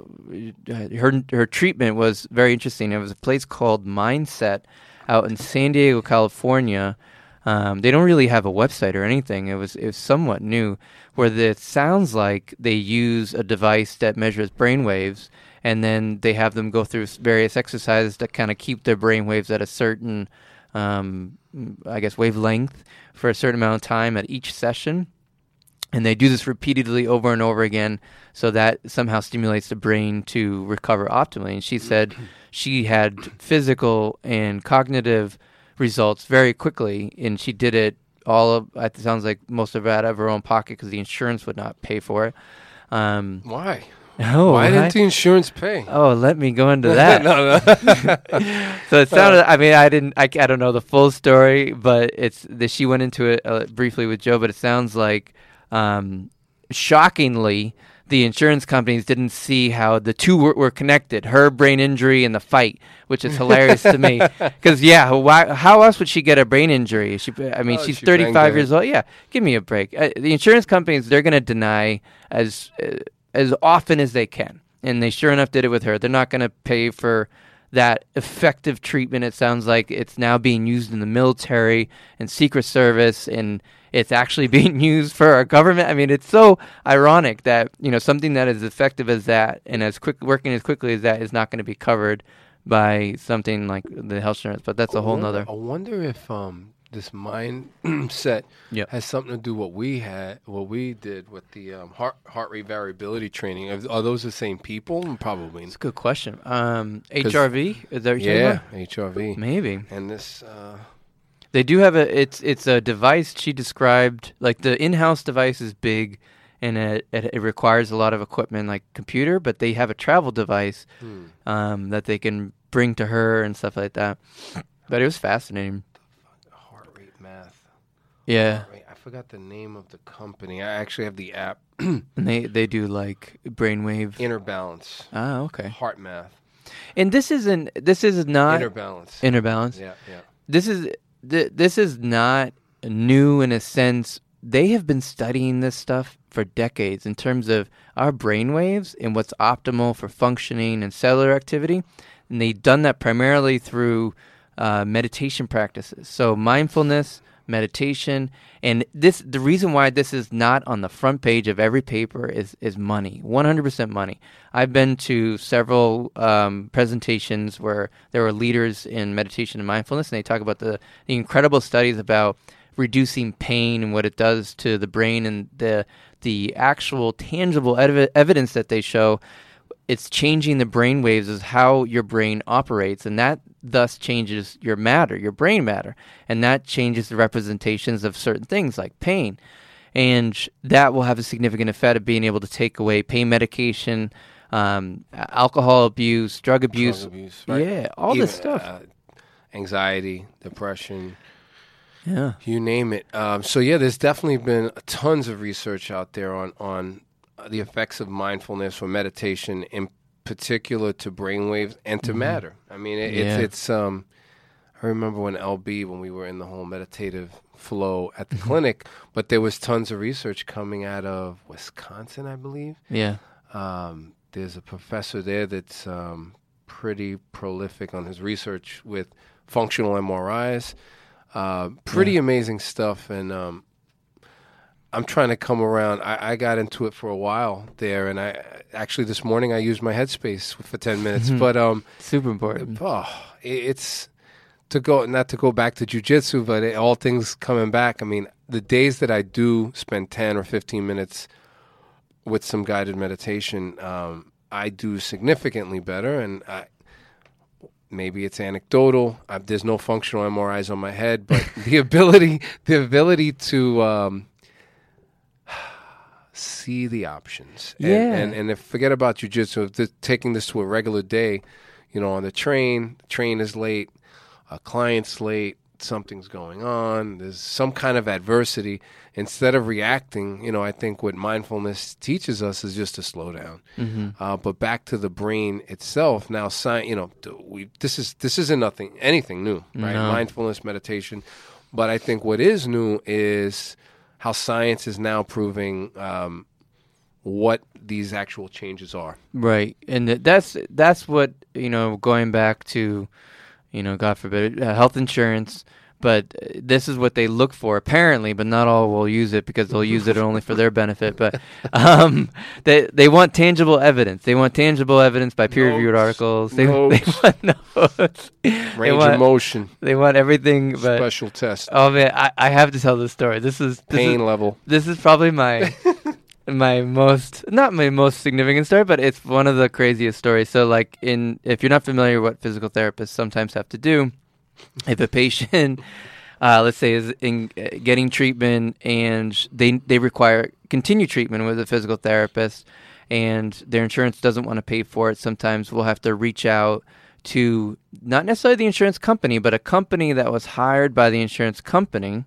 her her treatment was very interesting. It was a place called Mindset out in San Diego, California. Um, they don't really have a website or anything. It was it was somewhat new, where it sounds like they use a device that measures brain waves, and then they have them go through various exercises that kind of keep their brain waves at a certain, um, I guess, wavelength for a certain amount of time at each session and they do this repeatedly over and over again so that somehow stimulates the brain to recover optimally and she said she had physical and cognitive results very quickly and she did it all of it sounds like most of it out of her own pocket because the insurance would not pay for it um, Why? oh, Why didn't the insurance pay? Oh, let me go into that. no, no. So it sounded. I mean, I didn't. I, I don't know the full story, but it's that she went into it uh, briefly with Joe. But it sounds like, um, shockingly, the insurance companies didn't see how the two were, were connected: her brain injury and the fight, which is hilarious to me. Because yeah, why? How else would she get a brain injury? She. I mean, Oh, she's she 35 years old. Yeah, give me a break. Uh, the insurance companies they're going to deny as uh, as often as they can, and they sure enough did it with her. They're not going to pay for that effective treatment. It sounds like it's now being used in the military and Secret Service, and it's actually being used for our government. I mean, it's so ironic that you know something that is effective as that and as quick working as quickly as that is not going to be covered by something like the health insurance. But that's a whole wonder- nother. I wonder if um this mindset Yep. has something to do with what we had, what we did with the um, heart heart rate variability training. Are, are those the same people? Probably. It's a good question. Um, HRV is that Yeah, HRV. Maybe. And this, uh, They do have a it's it's a device she described like the in-house device is big and it, it requires a lot of equipment like computer, but they have a travel device hmm. um, that they can bring to her and stuff like that. But it was fascinating. heart rate math. Yeah, rate- I forgot the name of the company. I actually have the app. and they they do like brainwave. Inner Balance. Ah, okay. HeartMath. And this isn't this is not Inner Balance. inner balance. Yeah, yeah. this is th- this is not new in a sense they have been studying this stuff for decades in terms of our brain waves and what's optimal for functioning and cellular activity. And they've done that primarily through uh, meditation practices. So mindfulness, meditation, and this the reason why this is not on the front page of every paper is is money, 100% money. I've been to several um, presentations where there were leaders in meditation and mindfulness, and they talk about the, the incredible studies about reducing pain and what it does to the brain and the the actual tangible ev- evidence that they show it's changing the brain waves is how your brain operates and that thus changes your matter your brain matter and that changes the representations of certain things like pain. And that will have a significant effect of being able to take away pain medication um, alcohol abuse drug abuse, Drug abuse, right? yeah all this stuff. uh, anxiety, depression, yeah. You name it. Um, so yeah, there's definitely been tons of research out there on on the effects of mindfulness or meditation, in particular to brainwaves and to matter. I mean, it, Mm-hmm. Yeah. it's it's. Um, I remember when LB when we were in the whole meditative flow at the clinic, but there was tons of research coming out of Wisconsin, I believe. yeah Um, there's a professor there that's um, pretty prolific on his research with functional MRIs. Uh, pretty amazing stuff, and um, I'm trying to come around. I, I got into it for a while there, and I actually this morning I used my Headspace for ten minutes. but um, super important oh, it, it's to go not to go back to jujitsu, but it, all things coming back. I mean, the days that I do spend ten or fifteen minutes with some guided meditation, um, I do significantly better, and I. Maybe it's anecdotal. I, there's no functional MRIs on my head, but the ability, the ability to um, see the options. And, Yeah. and and if forget about jujitsu, this, taking this to a regular day, you know, on the train, the train is late, a client's late, something's going on, there's some kind of adversity. Instead of reacting, you know, I think what mindfulness teaches us is just to slow down. Uh, but back to the brain itself. Now, science, you know, we this is this isn't nothing anything new, right? No. Mindfulness, meditation. But I think what is new is how science is now proving um, what these actual changes are. Right, and that's that's what you know. Going back to, you know, God forbid, uh, health insurance. But uh, this is what they look for, apparently. But not all will use it because they'll use it only for their benefit. But um, they they want tangible evidence. They want tangible evidence by peer-reviewed articles. They, they Notes. want notes. they Range want, of motion, They want everything. But special test, oh man, I, I have to tell this story. This is this pain is, level. this is probably my my most not my most significant story, but it's one of the craziest stories. So like in if you're not familiar what physical therapists sometimes have to do, if a patient uh, let's say is in uh, getting treatment and they they require continued treatment with a physical therapist and their insurance doesn't want to pay for it, sometimes we'll have to reach out to not necessarily the insurance company, but a company that was hired by the insurance company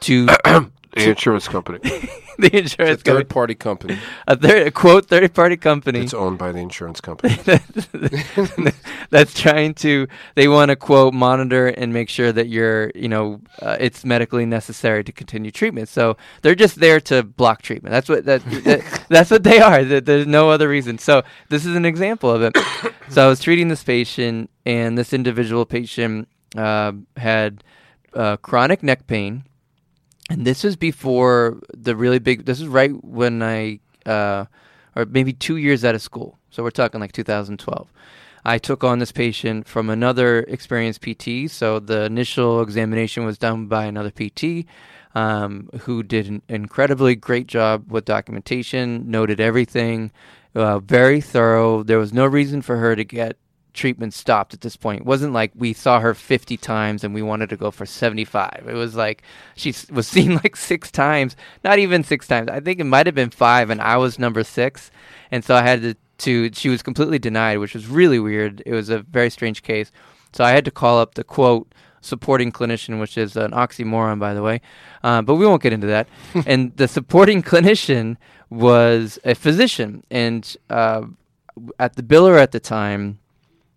to The insurance company, the insurance company, third party company. a third a quote third party company. It's owned by the insurance company. that's trying to they want to quote monitor and make sure that you're you know uh, it's medically necessary to continue treatment. So they're just there to block treatment. That's what that, that that's what they are. There's no other reason. So this is an example of it. So i was treating this patient and this individual patient uh, had uh, chronic neck pain and this is before the really big this is right when i uh, or maybe two years out of school. So we're talking like 2012 i took on this patient from another experienced pt so the initial examination was done by another pt um, who did an incredibly great job with documentation noted everything uh, very thorough. There was no reason for her to get treatment stopped at this point. It wasn't like we saw her 50 times and we wanted to go for 75. It was like she was seen like six times, not even six times. I think it might have been five, and I was number six. And so I had to, to, she was completely denied, which was really weird. It was a very strange case. So I had to call up the quote, supporting clinician, which is an oxymoron, by the way. Uh, but we won't get into that. and the supporting clinician was a physician. And uh, at the biller at the time,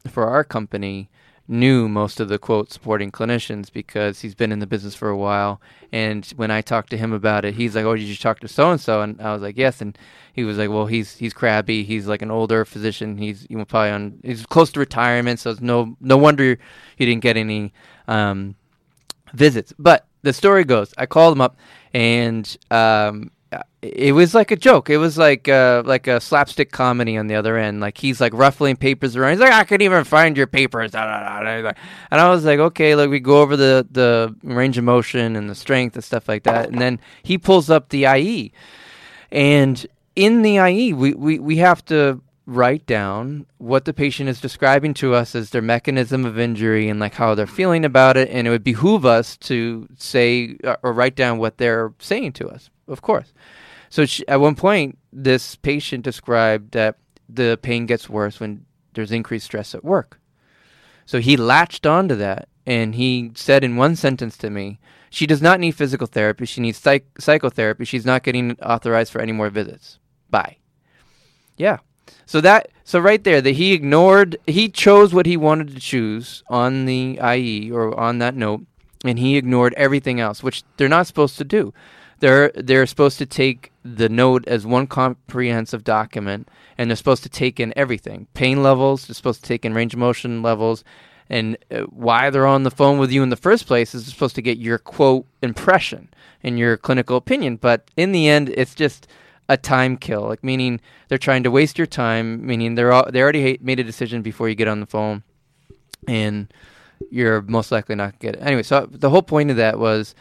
for our company, knew most of the quote supporting clinicians because he's been in the business for a while. And when I talked to him about it, he's like, "Oh, did you talk to so and so?" And I was like, "Yes." And he was like, "Well, he's he's crabby. He's like an older physician. He's you know, probably on he's close to retirement, so it's no no wonder he didn't get any um, visits." But the story goes, I called him up, and um, it was like a joke. It was like uh, like a slapstick comedy on the other end. Like he's like ruffling papers around. He's like, I can't even find your papers. And I was like, okay, like we go over the the range of motion and the strength and stuff like that. And then he pulls up the IE, and in the IE, we, we, we have to write down what the patient is describing to us as their mechanism of injury and like how they're feeling about it and it would behoove us to say uh, or write down what they're saying to us of course. So she, at one point this patient described that the pain gets worse when there's increased stress at work. So he latched onto that and he said in one sentence to me she does not need physical therapy. She needs psych- psychotherapy. She's not getting authorized for any more visits. Bye. Yeah. So that so right there that he ignored he chose what he wanted to choose on the IE or on that note and he ignored everything else which they're not supposed to do. They're they're supposed to take the note as one comprehensive document and they're supposed to take in everything. Pain levels, they're supposed to take in range of motion levels and uh, why they're on the phone with you in the first place is supposed to get your quote impression and your clinical opinion, but in the end it's just a time kill, like meaning they're trying to waste your time, meaning they're all, they already made a decision before you get on the phone, and you're most likely not going to get it. Anyway, so the whole point of that was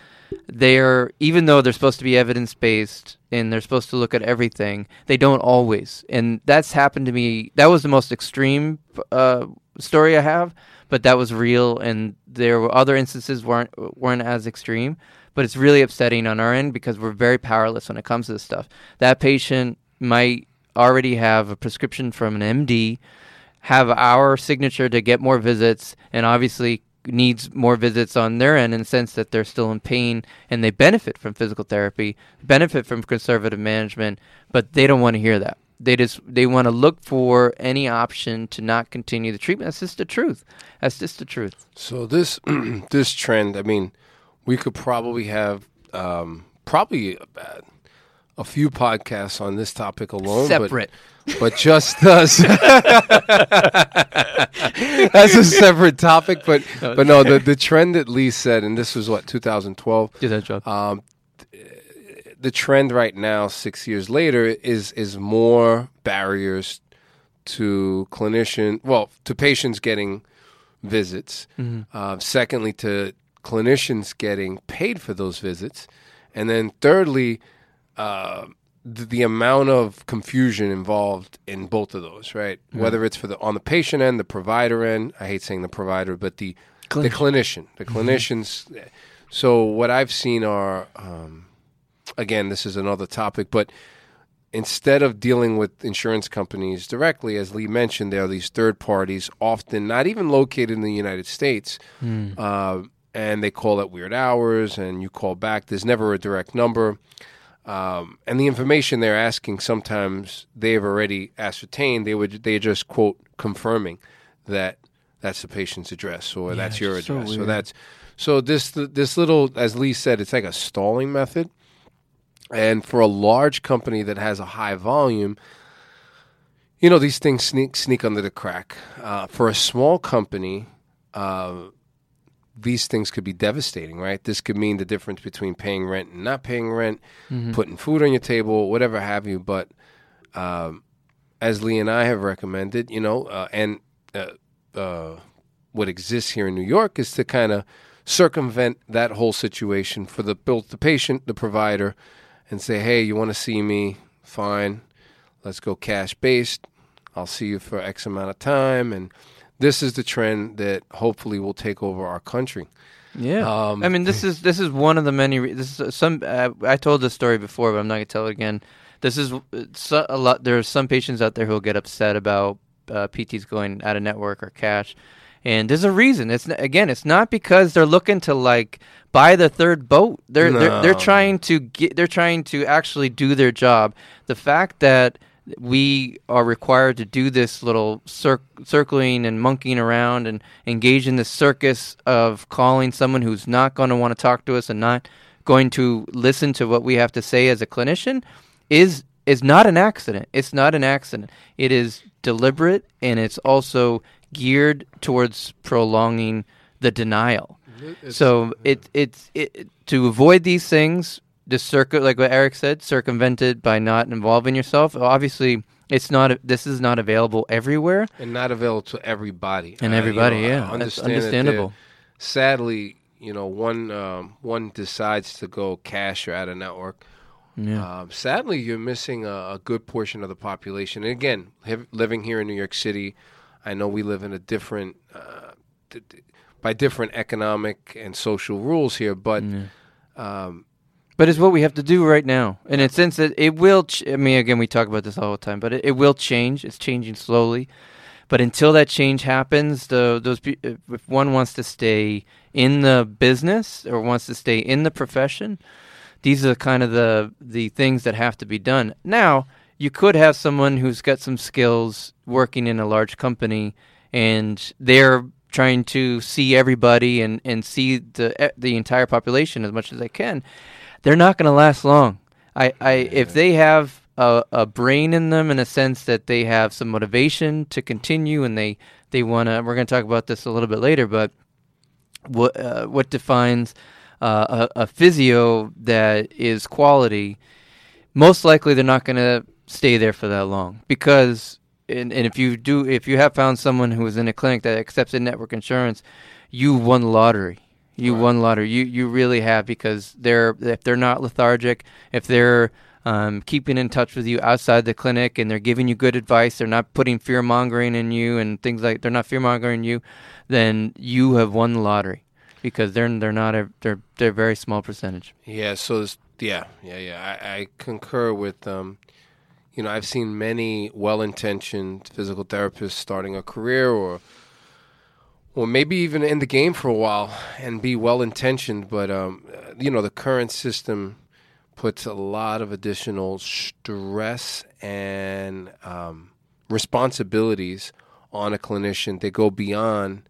they're even though they're supposed to be evidence based and they're supposed to look at everything, they don't always, and that's happened to me. That was the most extreme uh, story I have, but that was real, and there were other instances weren't weren't as extreme but it's really upsetting on our end because we're very powerless when it comes to this stuff. That patient might already have a prescription from an MD, have our signature to get more visits, and obviously needs more visits on their end in the sense that they're still in pain and they benefit from physical therapy, benefit from conservative management, but they don't want to hear that. They just they want to look for any option to not continue the treatment. That's just the truth. That's just the truth. So this this trend, I mean, we could probably have um, probably a, few podcasts on this topic alone. Separate. But, but just us. That's a separate topic, but but no, the, the trend that Lee said, and this was what 2012. Did that job. Um, the trend right now, six years later, is is more barriers to clinician, well, to patients getting visits. Mm-hmm. Uh, secondly, to clinicians getting paid for those visits, and then thirdly, uh, the, the, amount of confusion involved in both of those, right? Mm-hmm. Whether it's for the on the patient end, the provider end. I hate saying the provider, but the clinician. the clinician, the mm-hmm. clinicians. So what I've seen are, um, again, this is another topic, but instead of dealing with insurance companies directly, as Lee mentioned, there are these third parties, often not even located in the United States, mm. uh, and they call at weird hours, and you call back. There's never a direct number. Um, and the information they're asking sometimes they've already ascertained. They would they just quote confirming that that's the patient's address or yeah, that's your address so or that's so this this little as Lee said it's like a stalling method. And for a large company that has a high volume, you know these things sneak sneak under the crack. Uh, for a small company, uh, these things could be devastating, right? This could mean the difference between paying rent and not paying rent, mm-hmm. putting food on your table, whatever have you. But um, as Lee and I have recommended, you know, uh, and uh, uh, what exists here in New York is to kind of circumvent that whole situation for the both the patient, the provider, and say, hey, you want to see me? Fine, let's go cash based. I'll see you for X amount of time and this is the trend that hopefully will take over our country. Yeah, um, I mean, this is this is one of the many. Re- this is some. Uh, I told this story before, but I'm not gonna tell it again. This is so, a lot. There are some patients out there who will get upset about uh, PTs going out of network or cash, and there's a reason. It's again, it's not because they're looking to like buy the third boat. They're no. they're, they're trying to get. They're trying to actually do their job. The fact that we are required to do this little cir- circling and monkeying around and engage in the circus of calling someone who's not going to want to talk to us and not going to listen to what we have to say as a clinician is is not an accident. It's not an accident. It is deliberate and it's also geared towards prolonging the denial. so it it's it, to avoid these things the circuit like what Eric said circumvented by not involving yourself obviously it's not this is not available everywhere and not available to everybody. and I- you everybody know, yeah that's understand that understandable sadly, you know, one um, one decides to go cash or out of network. yeah Um, sadly, you're missing a, a good portion of the population. And again, liv- living here in New York City, I know we live in a different, uh, d- d- by different economic and social rules here, but um, But it's what we have to do right now. In a sense that it will, ch- I mean, again, we talk about this all the time, but it, it will change. It's changing slowly. But until that change happens, the those pe- uh, if one wants to stay in the business or wants to stay in the profession, these are kind of the the things that have to be done. Now, you could have someone who's got some skills working in a large company, and they're trying to see everybody and, and see the the entire population as much as they can. They're not going to last long. I, I if they have a, a brain in them in a sense that they have some motivation to continue and they they want to. We're going to talk about this a little bit later, but what uh, what defines uh, a, a physio that is quality? Most likely, they're not going to stay there for that long because, and, and if you do, if you have found someone who is in a clinic that accepts a network insurance, you won the lottery. You won the lottery. You you really have because they're if they're not lethargic, if they're um, keeping in touch with you outside the clinic and they're giving you good advice, they're not putting fear mongering in you and things like they're not fear mongering you, then you have won the lottery because they're they're not a they're they're a very small percentage. Yeah, so this, yeah, yeah, yeah. I, I concur with um, you know, I've seen many well-intentioned physical therapists starting a career or or maybe even in the game for a while and be well-intentioned, but um, you know, the current system puts a lot of additional stress and um, responsibilities on a clinician. They go beyond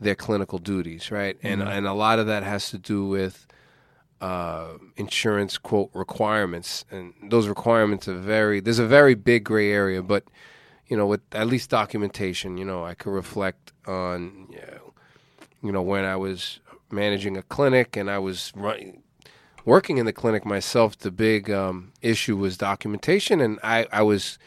their clinical duties, right? And and a lot of that has to do with uh, insurance quote requirements, and those requirements are very. There's a very big gray area, but you know, with at least documentation, you know, I could reflect on, you know, you know, when I was managing a clinic and I was working in the clinic myself. The big um, issue was documentation, and I I was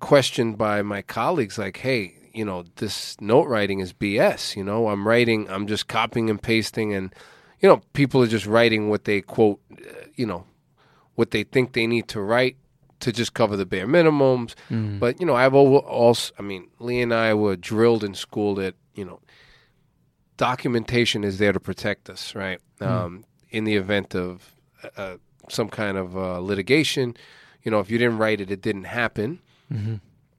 questioned by my colleagues, like, hey. You know, this note writing is BS. You know, I'm writing, I'm just copying and pasting, and you know, people are just writing what they quote, uh, you know, what they think they need to write to just cover the bare minimums. But you know, I've al- also, I mean, Lee and I were drilled in school that you know, documentation is there to protect us, right? Um, in the event of uh, some kind of uh, litigation, you know, if you didn't write it, it didn't happen.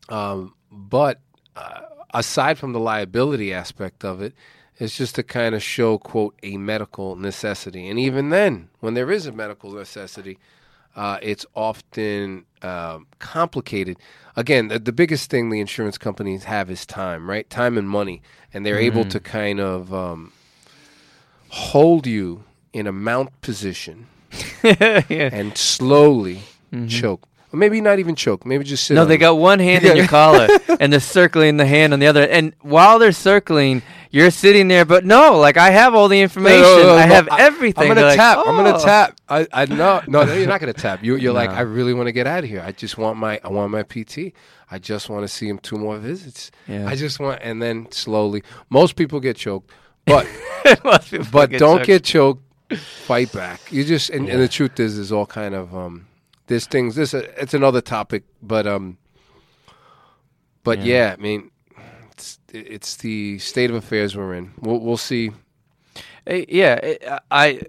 Um, but uh, aside from the liability aspect of it, it's just to kind of show, quote, a medical necessity. And even then, when there is a medical necessity, uh, it's often um, complicated. Again, the, the biggest thing the insurance companies have is time, right? Time and money. And they're able to kind of um, hold you in a mount position and slowly choke. Or maybe not even choke. Maybe just sit No, they you. got one hand in your collar and they're circling the hand on the other. And while they're circling, you're sitting there. But no, like I have all the information. No, no, no, I have everything. I'm gonna They're like, tap. I'm gonna "Oh." tap. I, I no, no, no, you're not gonna tap. You, you're like, I really want to get out of here. I just want my, I want my PT. I just want to see him two more visits. Yeah. I just want, and then slowly, most people get choked, but but don't choked. get choked. Fight back. You just, and, and the truth is, there's all kind of um, there's things. This, uh, it's another topic, but um, but yeah, I mean, it's, it's the state of affairs we're in. We'll, we'll see. Uh, yeah, it- I,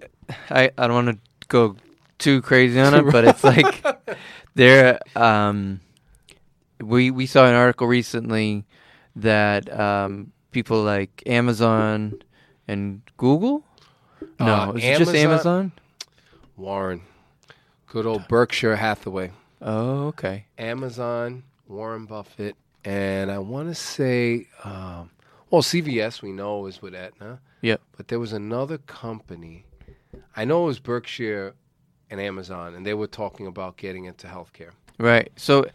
I, I don't want to go too crazy on it, but it's like there. Um, we we saw an article recently that um, people like Amazon and Google. No, Uh, is it just Amazon- Amazon? Warren, good old Berkshire Hathaway. Oh, okay. Amazon, Warren Buffett, and I want to say, um, well, CVS we know is with Aetna, Yeah. but there was another company. I know it was Berkshire and Amazon, and they were talking about getting into healthcare. Right. So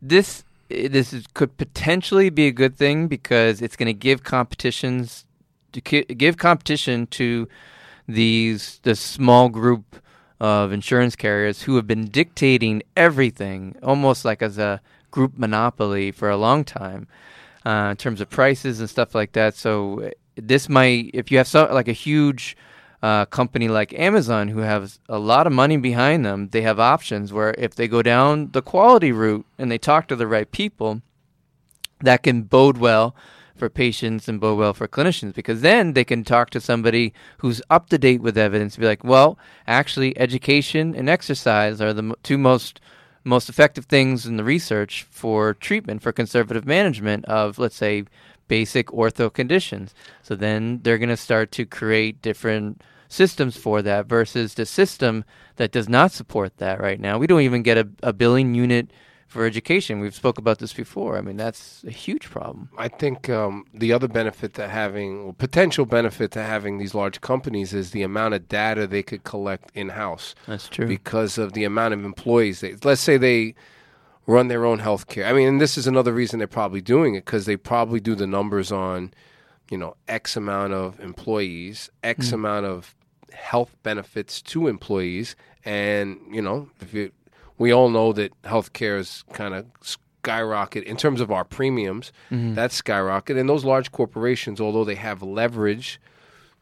this this is, could potentially be a good thing because it's going to give competitions to give competition to these the small group of insurance carriers who have been dictating everything almost like as a group monopoly for a long time uh, in terms of prices and stuff like that. So this might, if you have like a huge uh, company like Amazon who has a lot of money behind them, they have options where if they go down the quality route and they talk to the right people, that can bode well for patients and bode well for clinicians because then they can talk to somebody who's up to date with evidence be like well actually education and exercise are the two most most effective things in the research for treatment for conservative management of let's say basic ortho conditions. So then they're going to start to create different systems for that versus the system that does not support that right now we don't even get a, a billing unit for education. We've spoke about this before. I mean, that's a huge problem. I think um, the other benefit to having, or potential benefit to having these large companies is the amount of data they could collect in house. That's true. Because of the amount of employees. They, let's say they run their own healthcare. I mean, and this is another reason they're probably doing it because they probably do the numbers on, you know, X amount of employees, X Mm. amount of health benefits to employees, and you know, if you we all know that healthcare is kind of skyrocket in terms of our premiums. That's skyrocket, and those large corporations, although they have leverage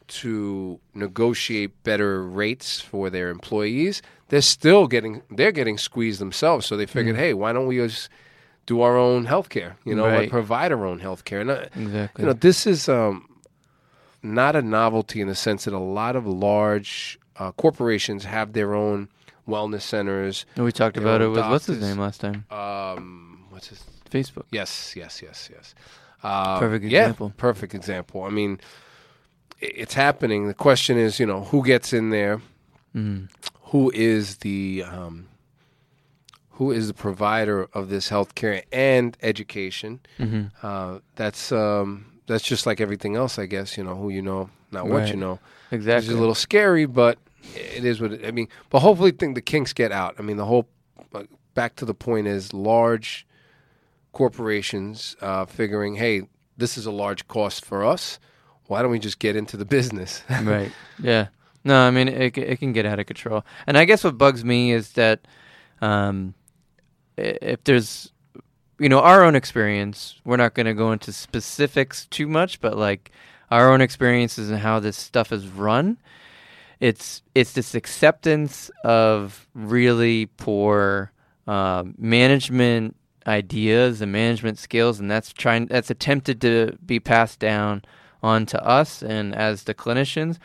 to negotiate better rates for their employees, they're still getting they're getting squeezed themselves. So they figured, hey, why don't we just do our own healthcare? You know, Right. provide our own healthcare. And uh, Exactly. you know, this is um, not a novelty in the sense that a lot of large uh, corporations have their own wellness centers. And we talked about it with what's his name last time? Um, what's his Facebook. Yes, yes, yes, yes. Uh, Perfect yeah, example. perfect example. I mean, it's happening. The question is, you know, who gets in there? Mm-hmm. Who is the um, who is the provider of this healthcare and education? Mm-hmm. Uh, that's um, that's just like everything else, I guess. You know, who you know, not what you know. Exactly. It's a little scary, but it is what it, I mean. But hopefully, think the kinks get out. I mean, the whole uh, back to the point is large corporations uh, figuring, hey, this is a large cost for us. Why don't we just get into the business? right. Yeah. No, I mean it. It can get out of control, and I guess what bugs me is that, um, if there's, you know, our own experience, we're not going to go into specifics too much, but like our own experiences and how this stuff is run, it's it's this acceptance of really poor um, management ideas and management skills, and that's trying that's attempted to be passed down onto us and as the clinicians,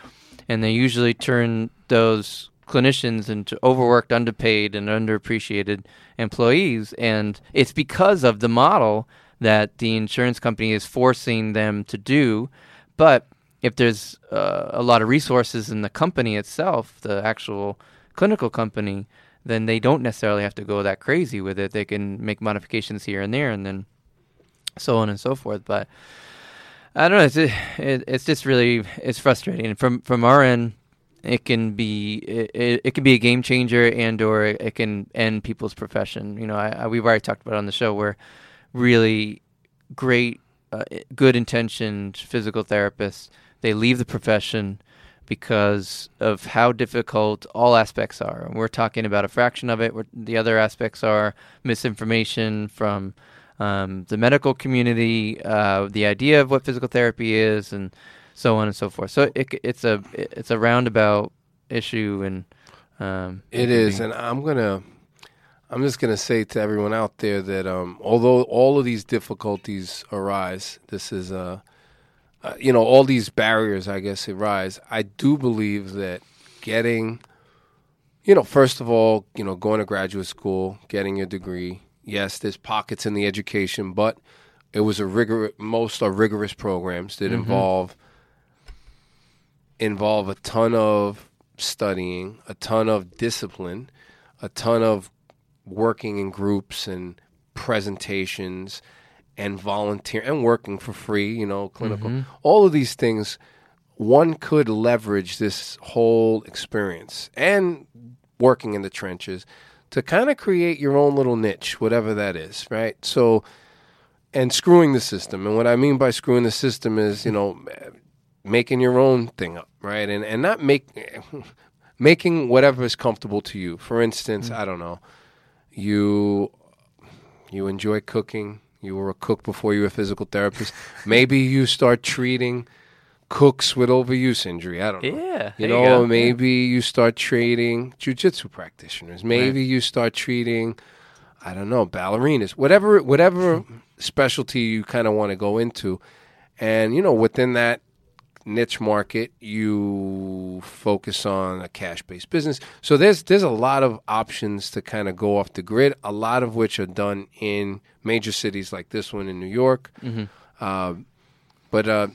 and they usually turn those clinicians into overworked, underpaid, and underappreciated employees, and it's because of the model that the insurance company is forcing them to do, but if there's uh, a lot of resources in the company itself, the actual clinical company, then they don't necessarily have to go that crazy with it. They can make modifications here and there, and then so on and so forth. But I don't know. It's it, it's just really it's frustrating. And from from our end, it can be it, it, can be a game changer, and or it can end people's profession. You know, I, I, we've already talked about on the show where really great, uh, good intentioned physical therapists they leave the profession because of how difficult all aspects are. And we're talking about a fraction of it. We're, the other aspects are misinformation from um, the medical community, uh, the idea of what physical therapy is, and so on and so forth. So it, it's a it's a roundabout issue, and um, It is, and I'm gonna, I'm just gonna say to everyone out there that um, although all of these difficulties arise, this is uh, uh, you know, all these barriers, I guess, arise. I do believe that getting, you know, first of all, you know, going to graduate school, getting your degree. Yes, there's pockets in the education, but it was a rigorous, most are rigorous programs that involve involve a ton of studying, a ton of discipline, a ton of working in groups and presentations and volunteer and working for free, you know, clinical, mm-hmm. all of these things, one could leverage this whole experience and working in the trenches to kind of create your own little niche, whatever that is, right? So, and screwing the system. And what I mean by screwing the system is, you know, making your own thing up, right? And and not make making whatever is comfortable to you. For instance, I don't know, you you enjoy cooking. You were a cook before you were a physical therapist. Maybe you start treating cooks with overuse injury. I don't know. Yeah, You know, you maybe you start treating jujitsu practitioners. Maybe you start treating, I don't know, ballerinas. Whatever, whatever specialty you kind of want to go into, and you know, within that niche market, you focus on a cash-based business. So there's there's a lot of options to kind of go off the grid. A lot of which are done in major cities like this one in New York. Um, but uh,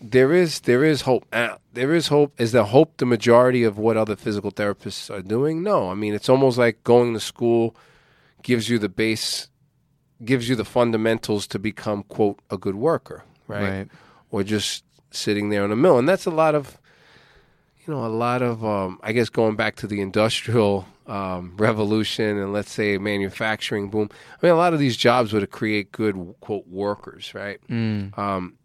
there is there is hope. Uh, there is hope. Is there hope the majority of what other physical therapists are doing? No. I mean, it's almost like going to school gives you the base, gives you the fundamentals to become quote a good worker, right? Right. Or just sitting there on a mill, and that's a lot of, you know, a lot of. Um, I guess going back to the industrial um, revolution and let's say manufacturing boom. I mean, a lot of these jobs were to create good quote workers, right? Um,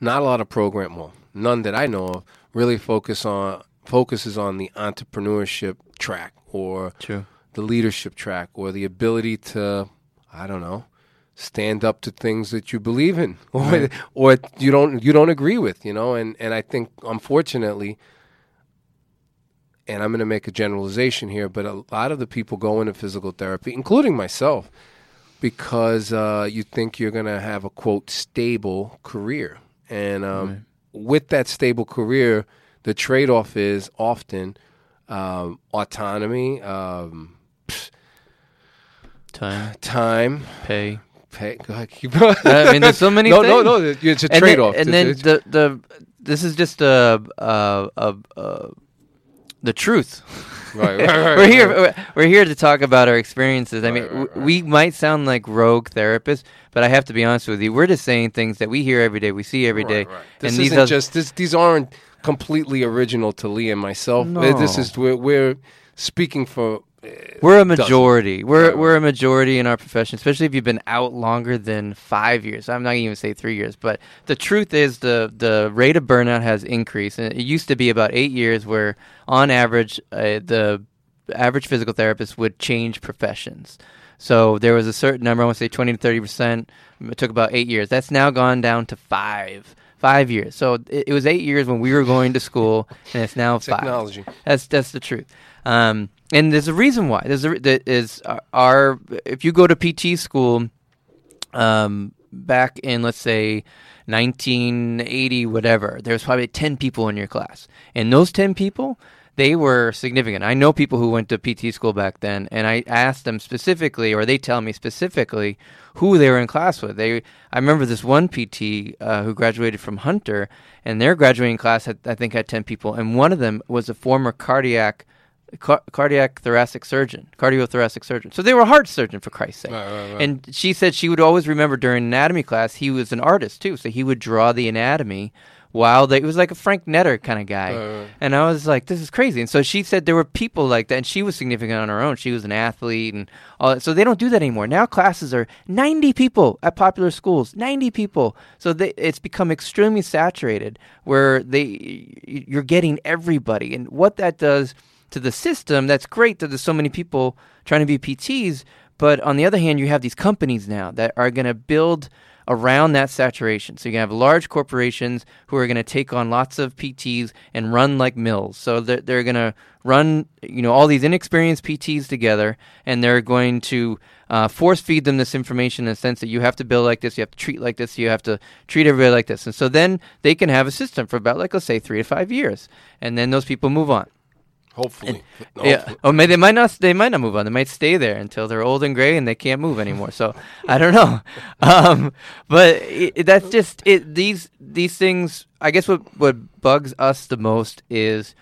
not a lot of program well none that i know of really focus on focuses on the entrepreneurship track or True. the leadership track or the ability to i don't know stand up to things that you believe in or or you don't you don't agree with you know and and i think unfortunately and i'm going to make a generalization here but a lot of the people go into physical therapy including myself because uh, you think you're going to have a quote stable career, and um, with that stable career, the trade-off is often um, autonomy, um, Time, time. pay. Pay, keep I mean, there's so many no, no, things. no. It's a And trade-off. And It's- then the the this is just a uh uh uh the truth. right, right, right, we're here. right. We're, we're here to talk about our experiences. I mean, Right, right, we might sound like rogue therapists, but I have to be honest with you. We're just saying things that we hear every day, we see every day. This and these isn't are just this, these aren't completely original to Lee and myself. Uh, This is we're, we're speaking for. We're a majority. We're Right, we're a majority in our profession, especially if you've been out longer than five years. I'm not gonna even say three years, but the truth is the the rate of burnout has increased, and it used to be about eight years, where on average uh, the average physical therapist would change professions. So there was a certain number, I want to say 20 to 30 percent. It took about eight years. That's now gone down to five. Five years. So it, it was eight years when we were going to school, and it's now five. Technology. That's that's the truth. Um, and there's a reason why. There's a re- that is our, our if you go to PT school, um, back in let's say 1980, whatever, there's probably 10 people in your class, and those 10 people. They were significant. I know people who went to PT school back then, and I asked them specifically, or they tell me specifically, who they were in class with. They, I remember this one PT uh, who graduated from Hunter, and their graduating class had, I think, had ten people, and one of them was a former cardiac, car- cardiac thoracic surgeon, cardiothoracic surgeon. So they were a heart surgeon, for Christ's sake. Right, right, right. And she said she would always remember during anatomy class, he was an artist too, so he would draw the anatomy while they, it was like a Frank Netter kind of guy. And I was like, this is crazy. And so she said there were people like that, and she was significant on her own. She was an athlete, and all that. so they don't do that anymore. Now classes are 90 people at popular schools, 90 people. So they, it's become extremely saturated, where they you're getting everybody, and what that does to the system, that's great that there's so many people trying to be PTs. But on the other hand, you have these companies now that are going to build around that saturation. So you can have large corporations who are going to take on lots of PTs and run like mills. So they're, they're going to run, you know, all these inexperienced PTs together, and they're going to uh, force feed them this information in the sense that you have to build like this, you have to treat like this, you have to treat everybody like this. And so then they can have a system for about, like, let's say, three to five years, and then those people move on. Hopefully. Yeah. Hopefully. Oh, maybe they might not. They might not move on. They might stay there until they're old and gray and they can't move anymore. So I don't know. Um, but it- that's just it. These these things. I guess what what bugs us the most is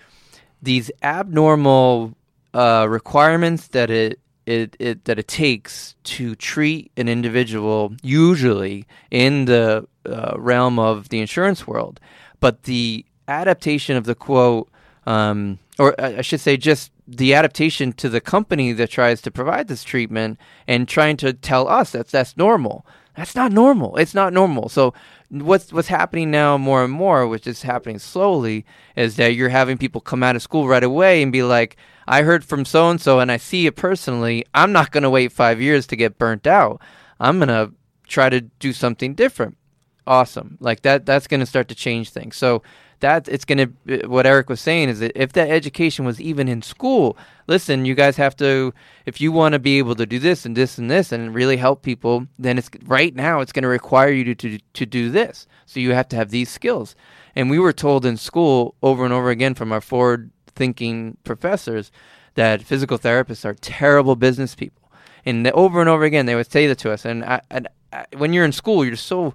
these abnormal uh, requirements that it, it it that it takes to treat an individual, usually in the uh, realm of the insurance world, but the adaptation of the quote, um, or I I should say, just the adaptation to the company that tries to provide this treatment and trying to tell us that that's normal. That's not normal. It's not normal. So what's what's happening now more and more, which is happening slowly, is that you're having people come out of school right away and be like, I heard from so and so and I see it personally. I'm not going to wait 5 years to get burnt out. I'm going to try to do something different. Awesome. Like that that's going to start to change things. So that it's going to uh, what Eric was saying is that if that education was even in school, listen, you guys have to if you want to be able to do this and this and this and really help people, then it's right now it's going to require you to, to to do this. So you have to have these skills. And we were told in school over and over again from our forward thinking professors that physical therapists are terrible business people. And over and over again they would say that to us and I, and I, when you're in school, you're so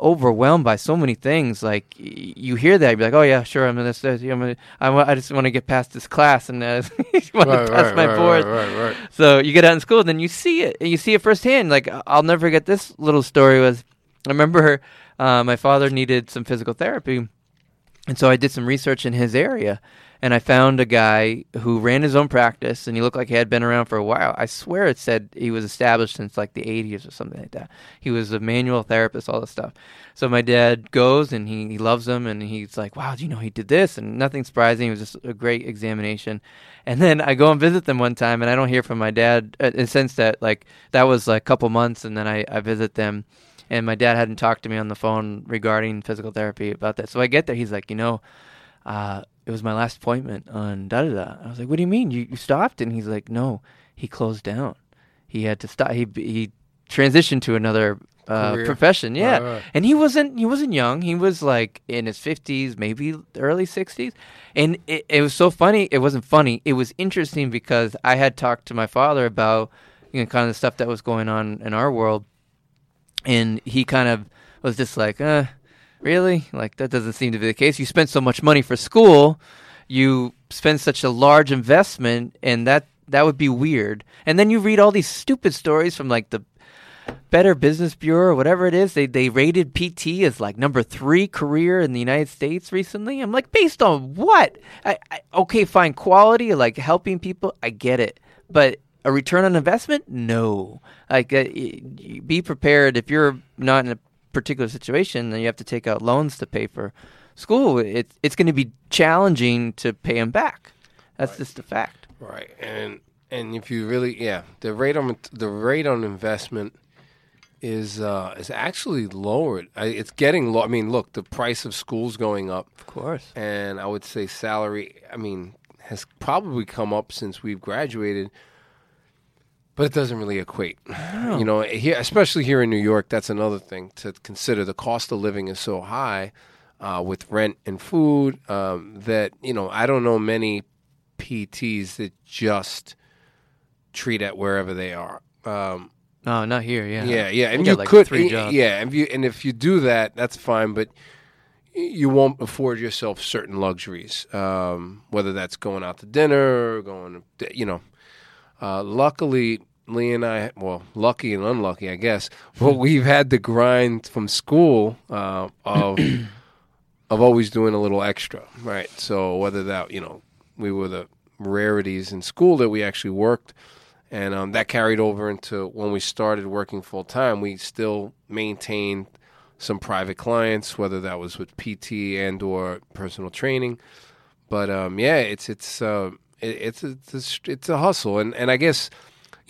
overwhelmed by so many things. Like you hear that, you're like, "Oh yeah, sure, I'm gonna, I'm gonna I, just want to get past this class and uh, want Right, to pass right, my right, board." right, right, right. So you get out in school, and then you see it, and you see it firsthand. Like I'll never forget this little story. Was I remember uh, my father needed some physical therapy, and so I did some research in his area, and I found a guy who ran his own practice, and he looked like he had been around for a while. I swear it said he was established since like the 80s or something like that. He was a manual therapist, all this stuff. So my dad goes, and he, he loves him, and he's like, "Wow, do you know he did this?" And nothing surprising. It was just a great examination. And then I go and visit them one time, and I don't hear from my dad. uh, sense that like that was like a couple months, and then I, I visit them and my dad hadn't talked to me on the phone regarding physical therapy about that. So I get there, he's like, you know, uh, it was my last appointment on da da da. I was like, what do you mean? You, you stopped? And he's like, no, he closed down. He had to stop. He he transitioned to another uh, profession. Yeah, Right, right. and he wasn't he wasn't young. He was like in his fifties, maybe early sixties. And it, it was so funny. It wasn't funny. It was interesting because I had talked to my father about you know kind of the stuff that was going on in our world and he kind of was just like, uh, really? Like that doesn't seem to be the case. You spent so much money for school, you spend such a large investment, and that that would be weird. And then you read all these stupid stories from like the Better Business Bureau or whatever it is. They they rated PT as like number three career in the United States recently. I'm like, based on what? I, I, okay, fine, quality, like helping people, I get it, but a return on investment, no. Like, uh, be prepared if you're not in a particular situation, then you have to take out loans to pay for school. It's it's going to be challenging to pay them back. That's just a fact. Right, and and if you really, yeah, the rate on the rate on investment is uh, is actually lowered. I, it's getting low. I mean, look, the price of schools going up, Of course. and I would say salary. I mean, has probably come up since we've graduated, but it doesn't really equate. You know, here, especially here in New York, that's another thing to consider. The cost of living is so high uh, with rent and food um, that you know I don't know many PTs that just treat at wherever they are. Um, Oh, not here. Yeah. yeah, yeah, and you like, could, three jobs. yeah, and if you and if you do that, that's fine, but you won't afford yourself certain luxuries, um, whether that's going out to dinner or going, to, you know. Uh, luckily, Lee and I, well, lucky and unlucky, I guess, but we've had the grind from school uh, of of always doing a little extra, right? So whether that, you know, we were the rarities in school that we actually worked and um, that carried over into when we started working full time. We still maintained some private clients, whether that was with PT and or personal training. But um, yeah, it's it's uh, it, it's it's a, it's a hustle, and and I guess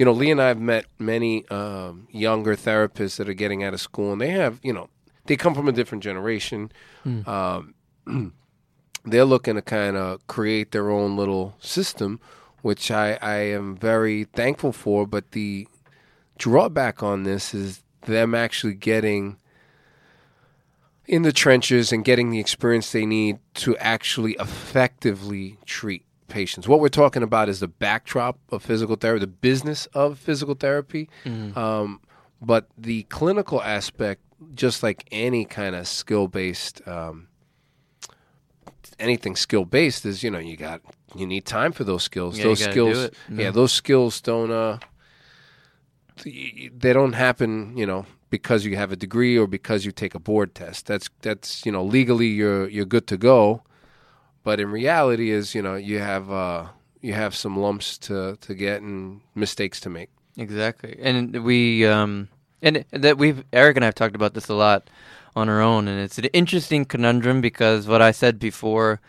you know Lee and I have met many um, younger therapists that are getting out of school, and they have you know they come from a different generation. Um, they're looking to kind of create their own little system, which I, I am very thankful for. But the drawback on this is them actually getting in the trenches and getting the experience they need to actually effectively treat patients. What we're talking about is the backdrop of physical therapy, the business of physical therapy. Um, but the clinical aspect, just like any kind of skill based um, anything skill based is you know you got you need time for those skills. Yeah, those skills, yeah, Yeah. those skills don't uh they don't happen you know because you have a degree or because you take a board test. That's that's you know legally you're you're good to go, but in reality is you know you have uh you have some lumps to to get and mistakes to make. Exactly, and we um and that we've Eric and I have talked about this a lot on our own, and it's an interesting conundrum because what I said before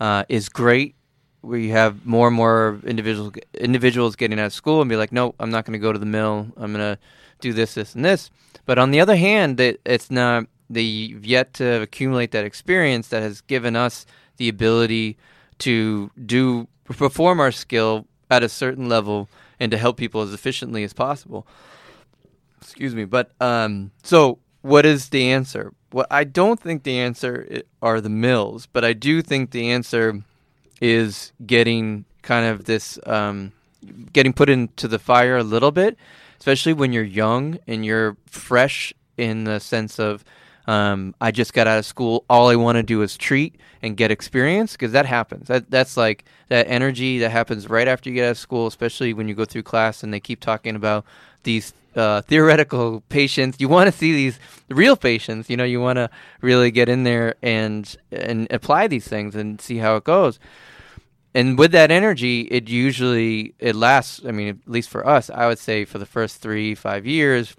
uh, is great. We have more and more individuals individuals getting out of school and be like, no, I'm not going to go to the mill. I'm going to do this, this, and this. But on the other hand, that it's not they've yet to accumulate that experience that has given us the ability to do perform our skill at a certain level and to help people as efficiently as possible. Excuse me, but um, so what is the answer? Well, I don't think the answer are the mills, but I do think the answer is getting kind of this um, getting put into the fire a little bit, especially when you're young and you're fresh in the sense of um, I just got out of school. All I want to do is treat and get experience because that happens. That that's like that energy that happens right after you get out of school, especially when you go through class and they keep talking about these uh, theoretical patients. You want to see these real patients. You know, you want to really get in there and and apply these things and see how it goes and with that energy it usually it lasts i mean at least for us i would say for the first three five years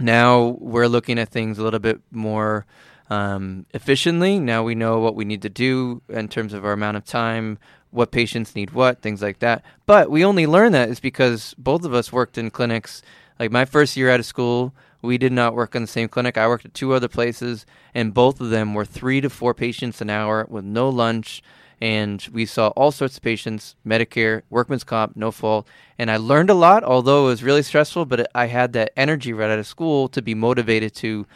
now we're looking at things a little bit more um, efficiently. Now we know what we need to do in terms of our amount of time what patients need what things like that. But we only learn that is because both of us worked in clinics. Like my first year out of school we did not work in the same clinic. I worked at two other places and both of them were three to four patients an hour with no lunch and we saw all sorts of patients medicare workman's comp no fault. And i learned a lot although it was really stressful but i had that energy right out of school to be motivated to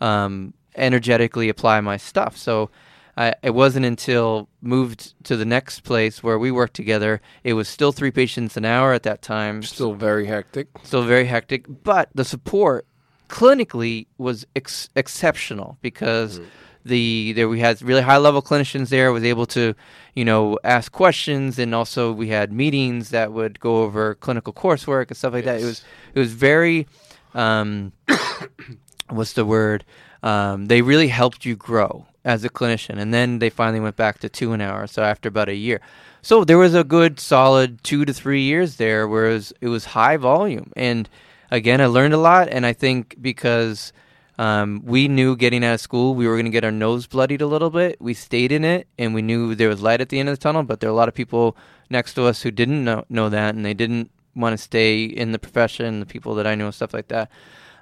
um, energetically apply my stuff. So I, it wasn't until moved to the next place where we worked together it was still three patients an hour at that time. Still very hectic. still very hectic, but the support clinically was ex- exceptional because the there we had really high level clinicians there was able to you know ask questions and also we had meetings that would go over clinical coursework and stuff like that. It was it was very um, what's the word? Um, they really helped you grow as a clinician, and then they finally went back to two an hour. So after about a year, so there was a good solid two to three years there, whereas it was high volume. And again, I learned a lot, and I think because um, we knew getting out of school we were going to get our nose bloodied a little bit, we stayed in it, and we knew there was light at the end of the tunnel. But there are a lot of people next to us who didn't know, know that, and they didn't want to stay in the profession. The people that I know, and stuff like that.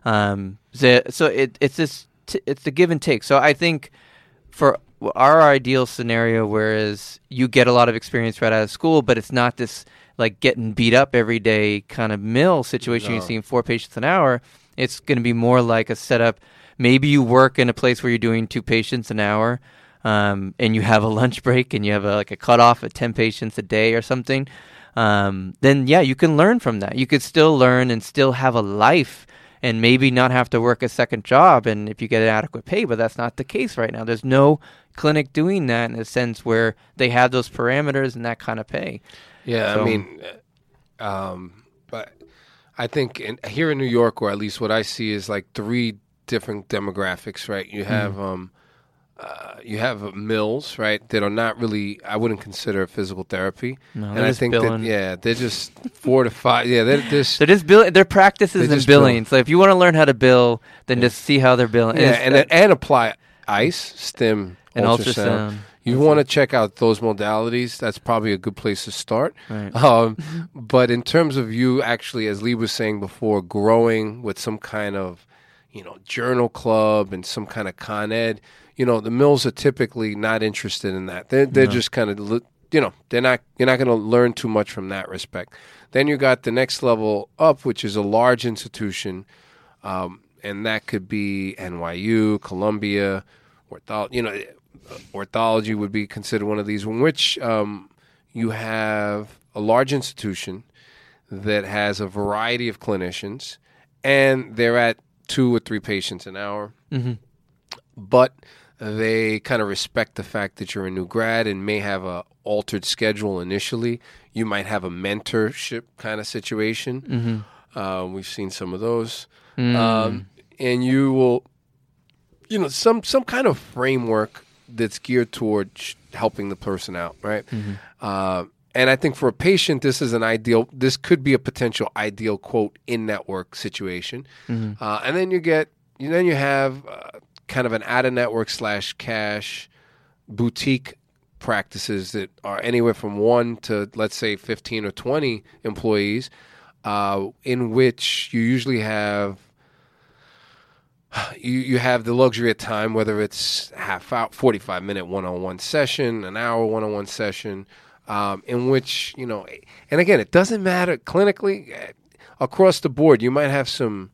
Um, so, so it, it's this, t- it's the give and take. So I think for our ideal scenario, whereas you get a lot of experience right out of school, but it's not this like getting beat up every day kind of mill situation. You're No. seeing four patients an hour. It's going to be more like a setup. Maybe you work in a place where you're doing two patients an hour, um, and you have a lunch break, and you have a, like a cutoff at ten patients a day or something. Um, then yeah, you can learn from that. You could still learn and still have a life and maybe not have to work a second job and if you get an adequate pay, but that's not the case right now. There's no clinic doing that in a sense where they have those parameters and that kind of pay. Yeah, So- I mean, uh, um, but I think in, here in New York, or at least what I see is like three different demographics, right? You Mm-hmm. have um, uh, you have mills, right, that are not really I wouldn't consider physical therapy, No, and I think billing. that yeah, they're just four to five. Yeah, they're just They're just bill- their practices and just bill. billing. So if you want to learn how to bill, then just see how they're billing. yeah, it's- and and apply ice, stim, And ultrasound. ultrasound. You want to check out those modalities. That's probably a good place to start. Right. Um, but in terms of you actually, as Lee was saying before, growing with some kind of, you know, journal club and some kind of con ed, you know, the mills are typically not interested in that. They're they're just kind of, you know, they're not. You're not going to learn too much from that respect. Then you got the next level up, which is a large institution, um, and that could be NYU, Columbia, ortho, you know, orthology would be considered one of these, in which um, you have a large institution that has a variety of clinicians, and they're at two or three patients an hour. Mhm. But they kind of respect the fact that you're a new grad and may have a altered schedule initially. You might have a mentorship kind of situation. Uh, we've seen some of those, um, and you will, you know, some some kind of framework that's geared toward helping the person out, right? Uh, and I think for a patient, this is an ideal. This could be a potential ideal quote in network situation. Uh, and then you get, you then you have uh, kind of an out of network slash cash boutique practices that are anywhere from one to let's say fifteen or twenty employees, uh, in which you usually have you you have the luxury of time, whether it's half out, forty five minute one on one session, an hour one on one session, um, in which you know, and again, it doesn't matter clinically eh, across the board. You might have some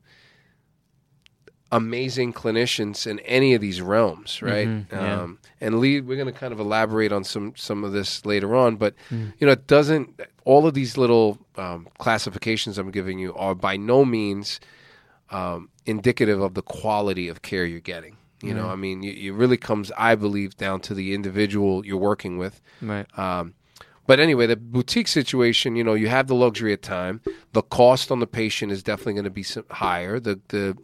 amazing clinicians in any of these realms, right? yeah. um, and Lee, we're going to kind of elaborate on some some of this later on, but you know, it doesn't. All of these little um, classifications I'm giving you are by no means um, indicative of the quality of care you're getting. You know, I mean, it, it really comes, I believe, down to the individual you're working with. Right. Um, but anyway, the boutique situation, you know, you have the luxury of time. The cost on the patient is definitely going to be higher. The the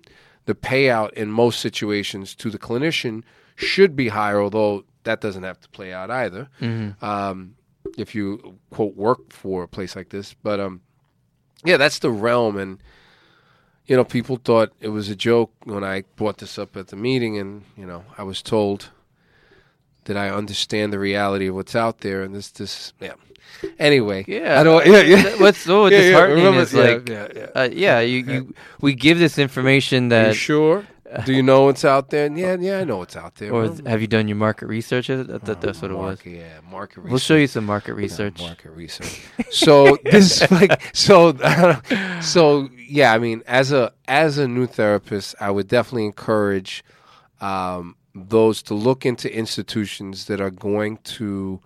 the payout in most situations to the clinician should be higher, although that doesn't have to play out either. Um, if you quote work for a place like this, but um, yeah, that's the realm, and you know, people thought it was a joke when I brought this up at the meeting, and you know, I was told that I understand the reality of what's out there, and this, this, yeah. Anyway, Yeah. I don't, yeah, yeah. What's so Yeah, yeah, disheartening remember- is yeah, like, yeah, yeah. Uh, yeah, you, you we give this information that, you sure? Do you know what's out there? Yeah, yeah, I know what's out there. or have you done your market research? I thought that's what it was. Yeah, market research. We'll show you some market Yeah, research. market research. So this is like so so yeah. I mean, as a as a new therapist, I would definitely encourage um, those to look into institutions that are going to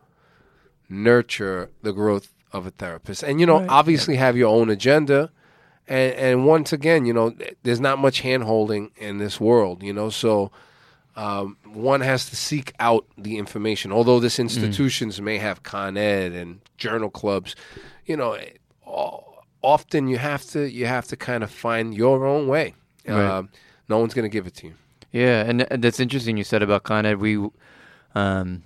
nurture the growth of a therapist, and you know, obviously have your own agenda. And, and once again, you know, there's not much hand holding in this world, you know, so um, one has to seek out the information. Although this institutions may have Con Ed and journal clubs, you know, often you have to you have to kind of find your own way. Right. Um, no one's going to give it to you. Yeah, and that's interesting you said about Con Ed. We, um,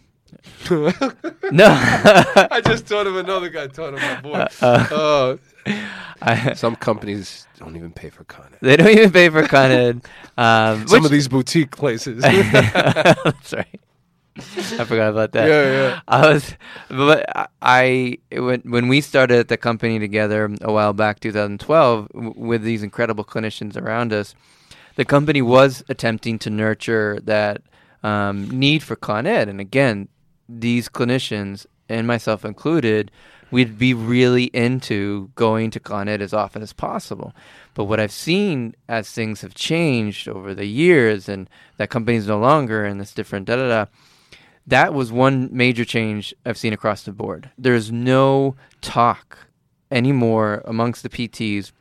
no, I just thought of another guy talking to my boy. Oh, I, some companies don't even pay for Con Ed. they don't even pay for Con Ed. Um, Some which- of these boutique places. That's right. I forgot about that. Yeah, yeah. I was, but I when when we started the company together a while back, 2012, w- with these incredible clinicians around us, the company was attempting to nurture that um, need for Con Ed, and again, these clinicians and myself included, we'd be really into going to Con Ed as often as possible. But what I've seen as things have changed over the years, and that company's no longer, and this different da da da that was one major change I've seen across the board. There's no talk anymore amongst the PTs,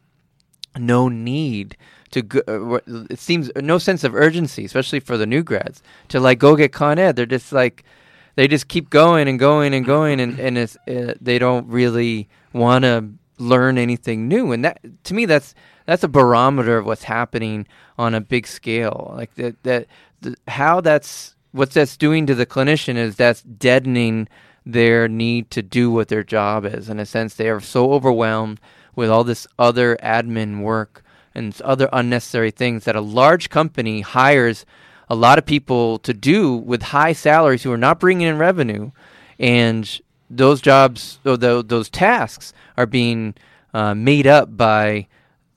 no need to go, uh, it seems no sense of urgency, especially for the new grads, to like go get Con Ed. They're just like, they just keep going and going and going, and, and uh, they don't really want to learn anything new. And that, to me, that's that's a barometer of what's happening on a big scale. Like that, that the, how that's what that's doing to the clinician is that's deadening their need to do what their job is. In a sense, they are so overwhelmed with all this other admin work and other unnecessary things that a large company hires a lot of people to do with high salaries who are not bringing in revenue, and those jobs, or tho- those tasks, are being uh, made up by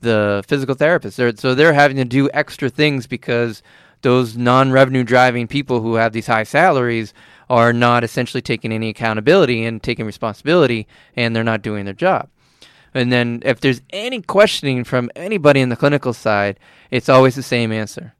the physical therapists. They're, so they're having to do extra things because those non-revenue driving people who have these high salaries are not essentially taking any accountability and taking responsibility, and they're not doing their job. And then if there's any questioning from anybody in the clinical side, it's always the same answer.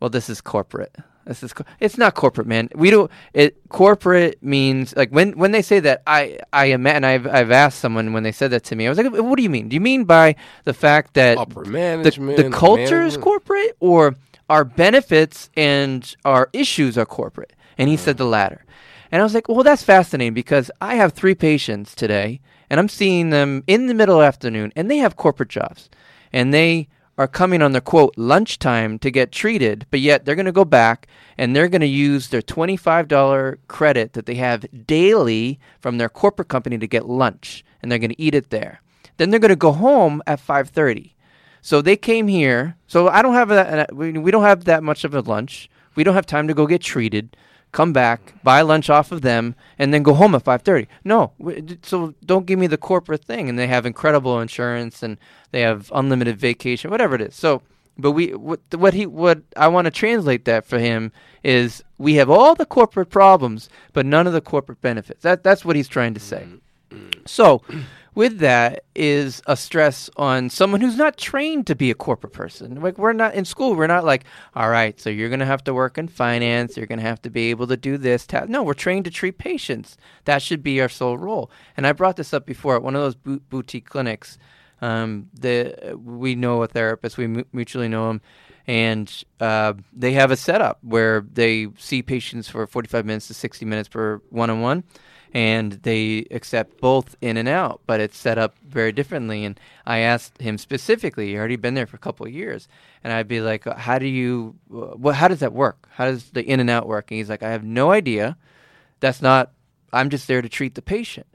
Well, this is corporate. This is co- it's not corporate, man. We don't. It corporate means like when when they say that I I am and I've I've asked someone when they said that to me. I was like, what do you mean? Do you mean by the fact that Upper the, management. the culture is corporate, or our benefits and our issues are corporate. And he said mm. the latter. And I was like, well, that's fascinating because I have three patients today, and I'm seeing them in the middle of the afternoon, and they have corporate jobs. And they are coming on their quote lunchtime to get treated, but yet they're going to go back and they're going to use their $25 credit that they have daily from their corporate company to get lunch, and they're going to eat it there. Then they're going to go home at 5:30. So they came here. So I don't have we we don't have that much of a lunch. We don't have time to go get treated, come back, buy lunch off of them, and then go home at 5:30. No, so don't give me the corporate thing. And they have incredible insurance and they have unlimited vacation, whatever it is. So, but we what what he what I want to translate that for him is we have all the corporate problems, but none of the corporate benefits. That that's what he's trying to say. Mm-hmm. So, with that is a stress on someone who's not trained to be a corporate person. Like we're not in school, we're not like, all right, so you're going to have to work in finance, you're going to have to be able to do this. Ta-. No, we're trained to treat patients. That should be our sole role. And I brought this up before at one of those bo- boutique clinics. Um, the we know a therapist, we mu- mutually know him, and uh, they have a setup where they see patients for 45 minutes to 60 minutes per one-on-one and they accept both in and out, but it's set up very differently. And I asked him specifically, he already been there for a couple of years, and I'd be like, uh, "How do you? Uh, what? How does that work? How does the in and out work?" And he's like, "I have no idea. That's not. I'm just there to treat the patient."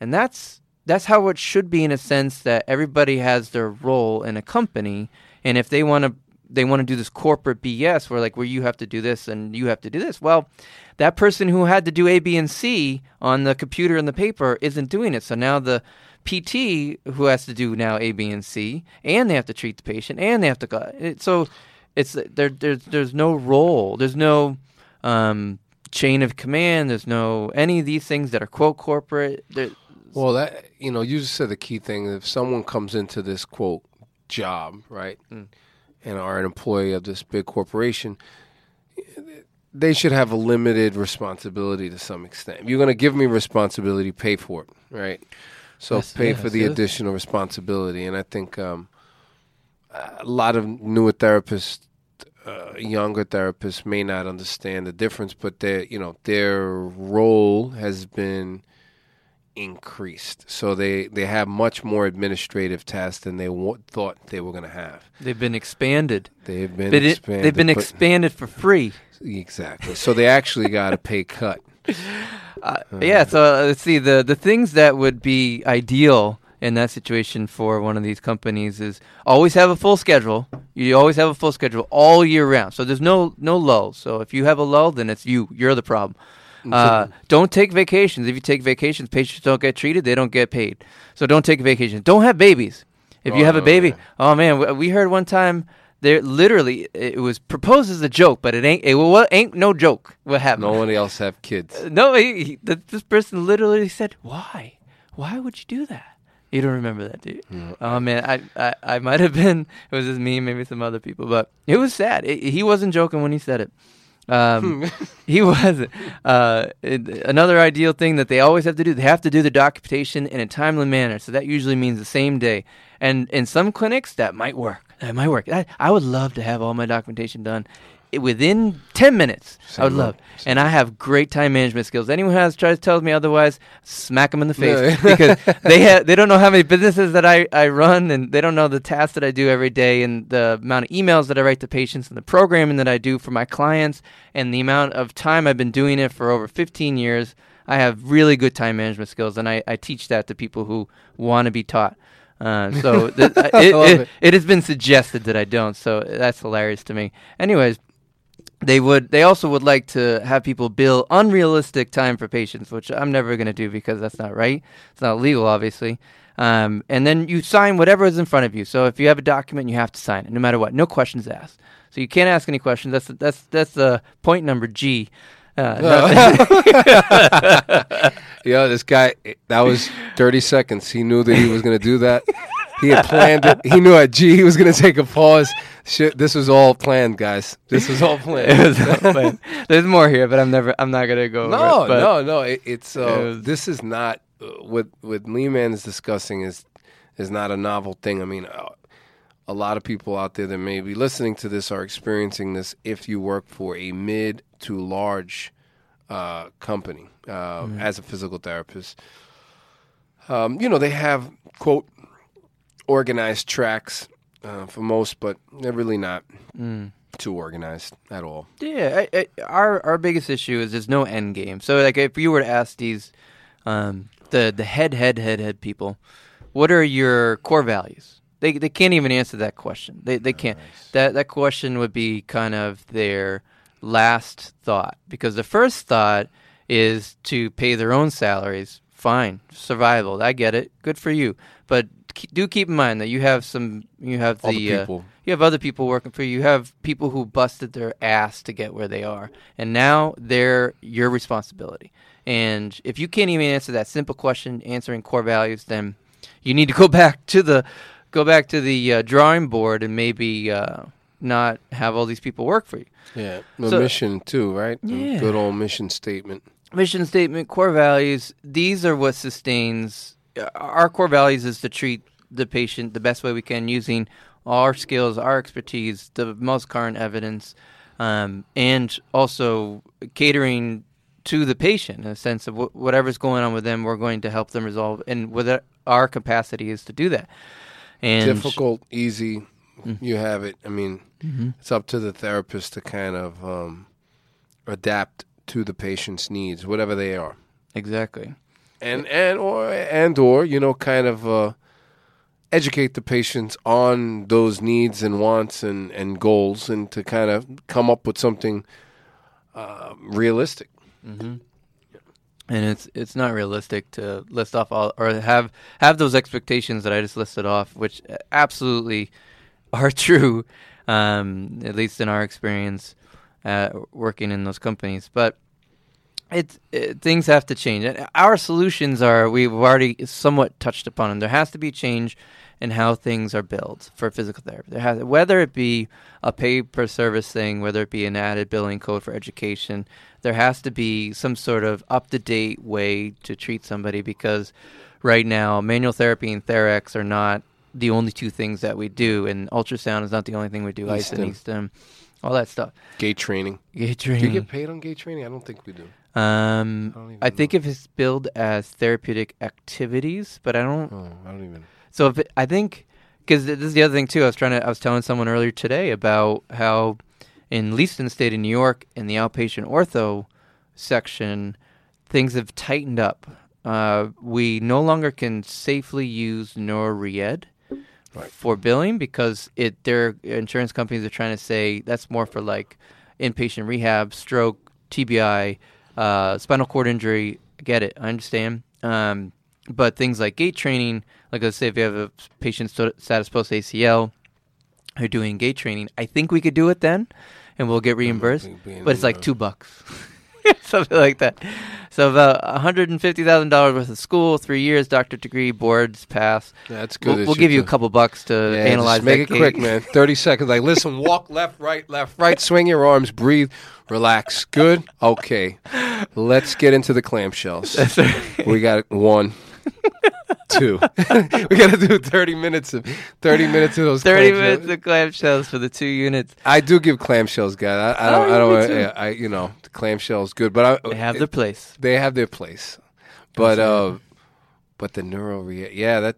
And that's that's how it should be in a sense that everybody has their role in a company, and if they want to they want to do this corporate BS where like where you have to do this and you have to do this. Well, that person who had to do A, B, and C on the computer and the paper isn't doing it. So now the PT who has to do now A, B, and C, and they have to treat the patient, and they have to go. It, so it's there. There's there's no role. There's no um, chain of command. There's no any of these things that are quote corporate. There, Well, that you know, you just said the key thing. If someone comes into this quote job, right, and are an employee of this big corporation, they should have a limited responsibility to some extent. If you're going to give me responsibility, pay for it, right? So Yes, pay yes, for the yes. additional responsibility, and I think um, a lot of newer therapists, uh, younger therapists, may not understand the difference, but their you know their role has been increased. So they, they have much more administrative tasks than they wa- thought they were going to have. they've been expanded. They've been it- expanded. they've been but- expanded for free. exactly. So they actually got a pay cut. Uh, yeah, so uh, let's see the the things that would be ideal in that situation for one of these companies is always have a full schedule. You always have a full schedule all year round. So there's no no lull. So if you have a lull, then it's you. You're the problem. Uh, don't take vacations. If you take vacations, patients don't get treated. They don't get paid. So don't take vacations. Don't have babies. If you have a Oh, baby, yeah. oh man, we, heard one time there literally it was proposed as a joke, but it ain't. It wa- ain't no joke. What happened? No one else have kids. No, he, he, th- this person literally said, "Why? Why would you do that?" You don't remember that, do you? Oh man, I, I, I might have been. It was just me, maybe some other people, but it was sad. It, he wasn't joking when he said it. Um, he wasn't. Uh, it, another ideal thing that they always have to do, they have to do the documentation in a timely manner. So that usually means the same day. And in some clinics, that might work. That might work. I, I would love to have all my documentation done within 10 minutes. I would love. And I have great time management skills. Anyone who has tries to tell me otherwise, smack them in the face Yeah. because they have they don't know how many businesses that I, I run and they don't know the tasks that I do every day and the amount of emails that I write to patients and the programming that I do for my clients and the amount of time I've been doing it for over 15 years. I have really good time management skills and I, I teach that to people who want to be taught. Uh, so th- it, it, it. it has been suggested that I don't. So that's hilarious to me. Anyways, they would they also would like to have people bill unrealistic time for patients which i'm never going to do because that's not right. It's not legal obviously. Um, and then you sign whatever is in front of you. So if you have a document you have to sign it no matter what. No questions asked. So you can't ask any questions. That's that's that's uh, point number g. Uh, Yeah, this guy, that was 30 seconds. He knew that he was going to do that. He had planned it. He knew at G he was going to take a pause. Shit, this was all planned, guys. This was all it planned. was all planned. there's more here but i'm never i'm not going to go over No, it, no, no. It, it's uh, It was- this is not uh, what what Lee Man is discussing is is not a novel thing. I mean, uh, a lot of people out there that may be listening to this are experiencing this if you work for a mid to large uh, company uh, as a physical therapist. Um, you know, they have, quote, organized tracks uh, for most, but they're really not too organized at all. Yeah, I, I, our our biggest issue is there's no end game. So like if you were to ask these um, the the head head head head people, what are your core values? They they can't even answer that question. They they can't. That that question would be kind of their last thought because the first thought is to pay their own salaries. Fine, survival. I get it. Good for you. But do keep in mind that you have some. You have the, the uh, you have other people working for you. You have people who busted their ass to get where they are, and now they're your responsibility. And if you can't even answer that simple question, answering core values, then you need to go back to the go back to the uh, drawing board and maybe uh, not have all these people work for you. Yeah, the So- mission too, right? Yeah. Good old mission statement. mission statement, core values, these are what sustains our core values is to treat the patient the best way we can using our skills, our expertise, the most current evidence, um, and also catering to the patient in a sense of wh- whatever's going on with them, we're going to help them resolve, and with our capacity is to do that. And Difficult, easy, you have it. I mean, Mm-hmm. it's up to the therapist to kind of um, adapt to the patient's needs, whatever they are, exactly. And and or and or you know, kind of uh, educate the patients on those needs and wants and and goals, and to kind of come up with something uh, realistic. and it's it's not realistic to list off all or have have those expectations that I just listed off, which absolutely are true, um, at least in our experience uh, working in those companies. But it, it things have to change. And Our solutions are we've already somewhat touched upon them. There has to be change in how things are built for physical therapy. There has whether it be a pay per service thing, whether it be an added billing code for education. There has to be some sort of up to date way to treat somebody because right now manual therapy and Therex are not the only two things that we do, and ultrasound is not the only thing we do. Ice and E-stim. All that stuff. Gait training. Gait Do you get paid on gait training? I don't think we do. Um, don't I think if it's billed as therapeutic activities, but I don't. Oh, I don't even. So if it, I think, because this is the other thing too. I was trying to. I was telling someone earlier today about how in Leaston State of New York, in the outpatient ortho section, things have tightened up. Uh, we no longer can safely use neuro re-ed for billing because it their insurance companies are trying to say that's more for like inpatient rehab, stroke, TBI, uh, spinal cord injury. I get it, I understand. Um, but things like gait training, like let's say if you have a patient status post ACL, who're doing gait training, I think we could do it then, and we'll get reimbursed. But it's like two bucks, something like that. So about one hundred and fifty thousand dollars worth of school, three years, doctorate degree, boards pass. That's good. We'll, we'll give you a couple bucks to Yeah, analyze. just make it quick, man. Thirty seconds. Like, listen, walk left, right, left, right. Swing your arms. Breathe. Relax. Good. Okay. Let's get into the clamshells. we got one, two. we got to do thirty minutes of thirty minutes of those. Thirty minutes of clamshells for the two units. I do give clamshells, guys. I, I don't. Oh, I don't. yeah, I you know the clamshells good, but I, They have their place. they have their place. But uh, but the neuro rea- yeah that.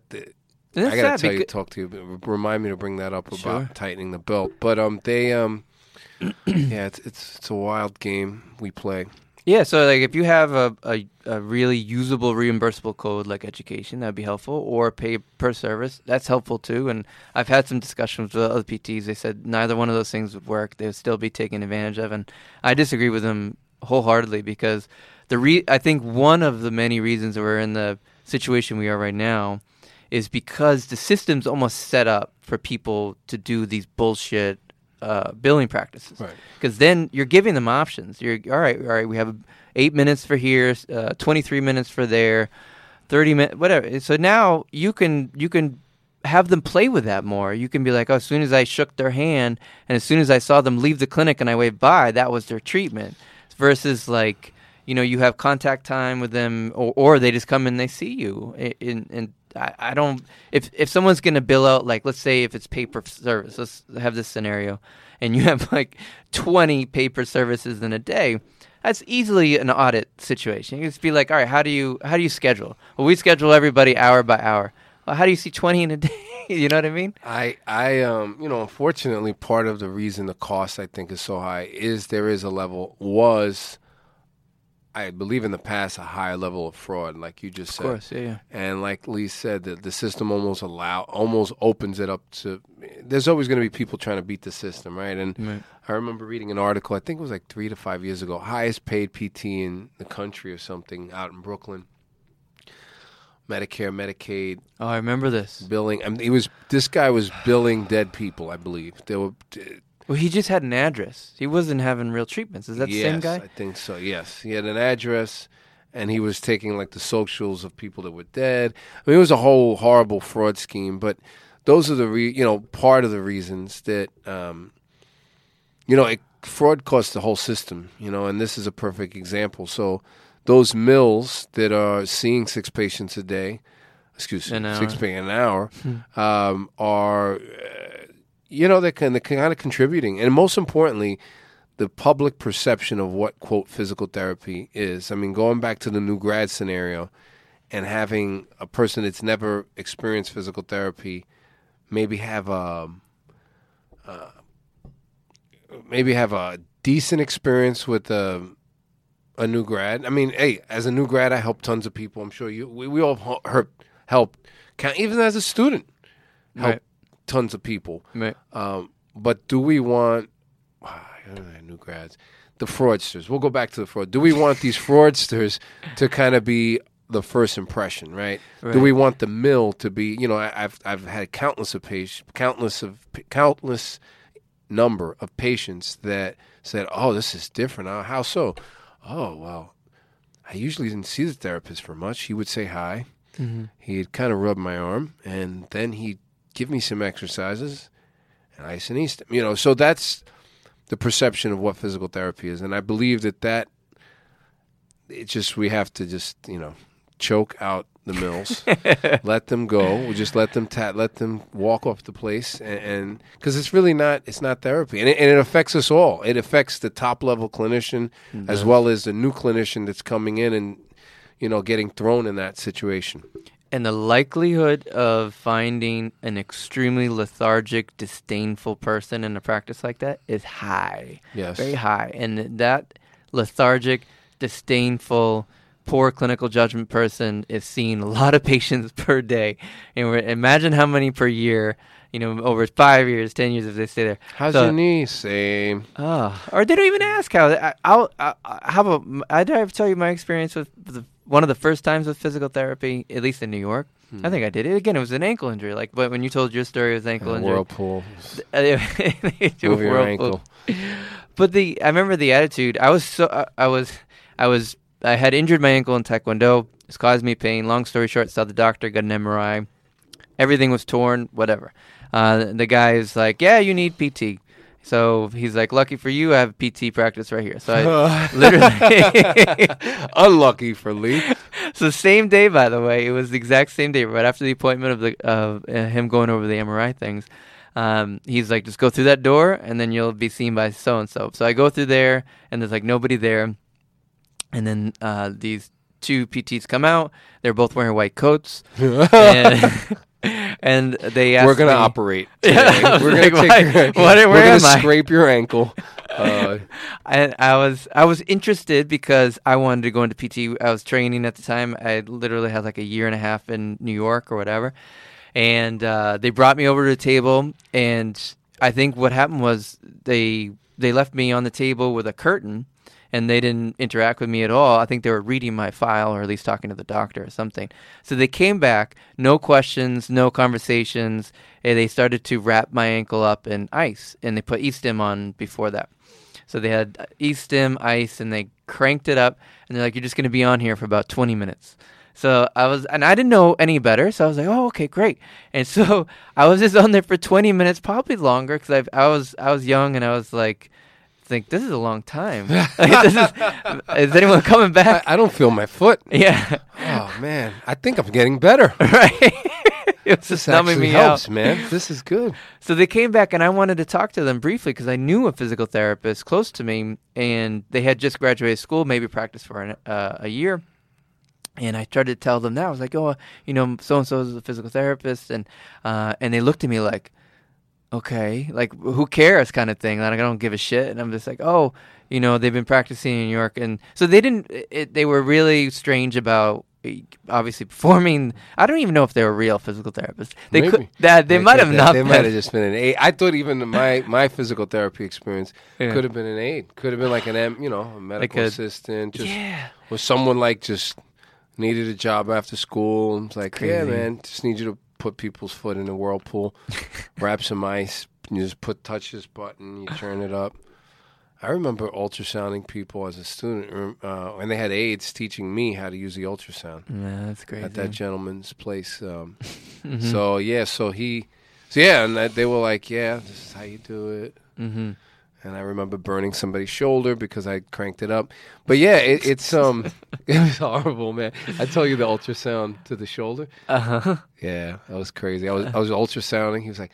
And I gotta tell you, talk to you. Remind me to bring that up about Sure. tightening the belt. But um, they um, yeah, it's it's it's a wild game we play. Yeah, so like if you have a, a, a really usable reimbursable code like education, that'd be helpful, or pay per service, that's helpful too. And I've had some discussions with other PTs. They said neither one of those things would work. They would still be taken advantage of, and I disagree with them wholeheartedly because the re- I think one of the many reasons we're in the situation we are right now is because the system's almost set up for people to do these bullshit uh, billing practices. Right. Because then you're giving them options. You're all right. All right. We have eight minutes for here, uh, 23 minutes for there, 30 minutes, whatever. So now you can you can have them play with that more. You can be like, oh, as soon as I shook their hand, and as soon as I saw them leave the clinic and I waved by, that was their treatment. Versus like you know you have contact time with them, or, or they just come and they see you, in, and I, I don't. If if someone's gonna bill out like let's say if it's pay per service, let's have this scenario, and you have like twenty pay per services in a day. That's easily an audit situation. You just be like, all right, how do you how do you schedule? Well, we schedule everybody hour by hour. Well, how do you see twenty in a day? you know what I mean? I, I, um, you know, unfortunately, part of the reason the cost I think is so high is there is a level was, I believe in the past, a higher level of fraud, like you just said. Of course, yeah, yeah. And like Lee said, that the system almost allow, almost opens it up to. There's always going to be people trying to beat the system, right? And Right. I remember reading an article. I think it was like three to five years ago. Highest paid PT in the country or something out in Brooklyn. Medicare, Medicaid, Oh, I remember this. billing. I mean, he was this guy was billing dead people. I believe there were. Well, he just had an address. He wasn't having real treatments. Is that the yes, same guy? I think so. Yes, he had an address, and he was taking like the socials of people that were dead. I mean, it was a whole horrible fraud scheme. But those are the re- you know part of the reasons that um, you know it, fraud costs the whole system. You know, and this is a perfect example. So those mills that are seeing six patients a day, excuse me, six patients an hour, um, are uh, you know they're kind of, contributing, and most importantly, the public perception of what quote physical therapy is. I mean, going back to the new grad scenario, and having a person that's never experienced physical therapy, maybe have a uh, maybe have a decent experience with a a new grad. I mean, hey, as a new grad, I help tons of people. I'm sure you we, we all help help even as a student help Right. Tons of people. Right. Um, but do we want new grads, the fraudsters? We'll go back to the fraud. Do we want these fraudsters to kind of be the first impression, right? Do we want the mill to be? You know, I, I've I've had countless of patients, countless of countless number of patients that said, "Oh, this is different. Uh, How so?" Oh, well, I usually didn't see the therapist for much. He would say hi. He'd kind of rub my arm, and then he'd give me some exercises, and ice and east. You know, so that's the perception of what physical therapy is, and I believe that that it just we have to just you know choke out the mills, let them go. We just let them ta- let them walk off the place, and because it's really not it's not therapy, and it, and it affects us all. It affects the top level clinician as well as the new clinician that's coming in and you know getting thrown in that situation. And the likelihood of finding an extremely lethargic, disdainful person in a practice like that is high. Yes. Very high. And that lethargic, disdainful, poor clinical judgment person is seeing a lot of patients per day. And imagine how many per year, you know, over five years, 10 years if they stay there. How's So- your knee? Same. Oh, or they don't even ask how. I, I'll. I, I, how about? I did I ever tell you my experience with the, one of the first times with physical therapy, at least in New York. I think I did it again. It was an ankle injury. Like, but when you told your story, it was ankle Uh, injury. whirlpool. Move your ankle. But the I remember the attitude. I was so I, I was I was I had injured my ankle in taekwondo. It's caused me pain. Long story short, saw the doctor, got an MRI. Everything was torn. Whatever. Uh, the guy is like, "Yeah, you need PT." So he's like, "Lucky for you, I have PT practice right here." So I literally. Unlucky for Lee. so same day, by the way, it was the exact same day, right after the appointment of the of uh, him going over the MRI things. Um, he's like, just go through that door, and then you'll be seen by so and so. So I go through there, and there's like nobody there, and then uh, these two PTs come out. They're both wearing white coats, and, and they ask We're gonna me- operate. Yeah. We're like, gonna take. Your, what- where we're am gonna I? scrape your ankle. Uh, and I was I was interested because I wanted to go into PT. I was training at the time. I literally had like a year and a half in New York or whatever, and uh, they brought me over to the table. And I think what happened was they they left me on the table with a curtain, and they didn't interact with me at all. I think they were reading my file or at least talking to the doctor or something. So they came back, no questions, no conversations. And they started to wrap my ankle up in ice, and they put E-stim on before that. So they had uh, E-stim, ice, and they cranked it up. And they're like, "You're just going to be on here for about 20 minutes." So I was, and I didn't know any better. So I was like, "Oh, okay, great." And so I was just on there for 20 minutes, probably longer, because I I was I was young and I was like, think this is a long time. Like, is, is anyone coming back? I don't feel my foot. yeah, Oh man, I think I'm getting better. right. it was This just numbing me helps, out. man. This is good. So they came back, and I wanted to talk to them briefly because I knew a physical therapist close to me, and they had just graduated school, maybe practiced for an, uh, a year. And I tried to tell them that I was like, oh, you know, so and so is a physical therapist, and uh, and they looked at me like, okay, like who cares, kind of thing. Like I don't give a shit, and I'm just like, oh, you know, they've been practicing in New York, and so they didn't. It, they were really strange about eh, obviously performing. I don't even know if they were real physical therapists. They could that they I might have that not. They been. might have just been an aid. I thought even my my physical therapy experience Yeah. could have been an aid. Could have been like an M, you know, a medical a- assistant. Just Yeah. or someone like just needed a job after school and was like, yeah, man, just need you to put people's foot in a whirlpool, wrap some ice, you just put touch this button, you turn it up. I remember ultrasounding people as a student, uh, and they had aides teaching me how to use the ultrasound Yeah, that's great. at that gentleman's place. Um, Mm-hmm. So yeah, so he, so yeah, and they were like, yeah, this is how you do it. mm-hmm. And I remember burning somebody's shoulder because I cranked it up. But yeah, it, it's um, it was horrible, man. I tell you the ultrasound to the shoulder. Uh huh. Yeah, that was crazy. I was I was ultrasounding. He was like,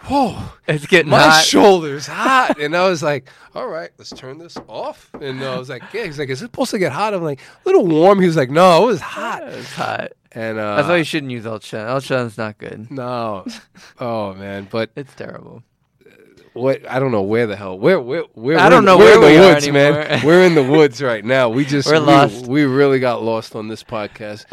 "Whoa, It's getting my hot. shoulder's hot," and I was like, "All right, let's turn this off." And I was like, "Yeah." He's like, "Is it supposed to get hot?" I'm like, "A little warm." He was like, "No, it was hot." It's hot. And uh, That's why you shouldn't use ultrasound. Ultrasound's not good. no, oh man, but It's terrible. What I don't know where the hell where where where I we're don't in- know we're in where the we are woods, man. We're in the woods right now. We just We're we, lost. We really got lost on this podcast.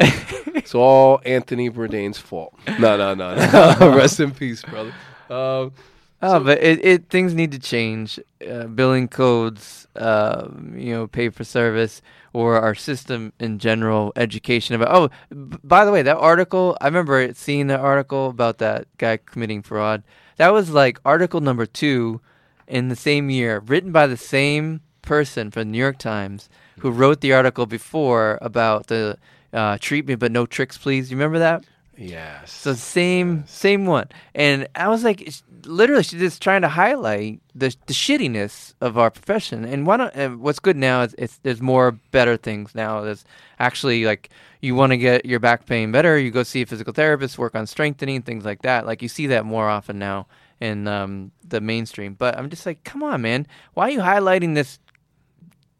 it's all Anthony Bourdain's fault. No, no, no, no. Rest in peace, brother. Um, Oh, but it, it things need to change. Uh, billing codes, uh, you know, pay for service, or our system in general, education about. Oh, b- by the way, that article I remember seeing that article about that guy committing fraud. That was like article number two in the same year, written by the same person from the New York Times who wrote the article before about the uh, treatment but no tricks, please. You remember that? yes. So same same one, and I was like, literally, she's just trying to highlight the the shittiness of our profession. And one, and what's good now is it's there's more better things now. There's actually like you want to get your back pain better, you go see a physical therapist, work on strengthening things like that. Like you see that more often now in um, the mainstream. But I'm just like, come on, man, why are you highlighting this?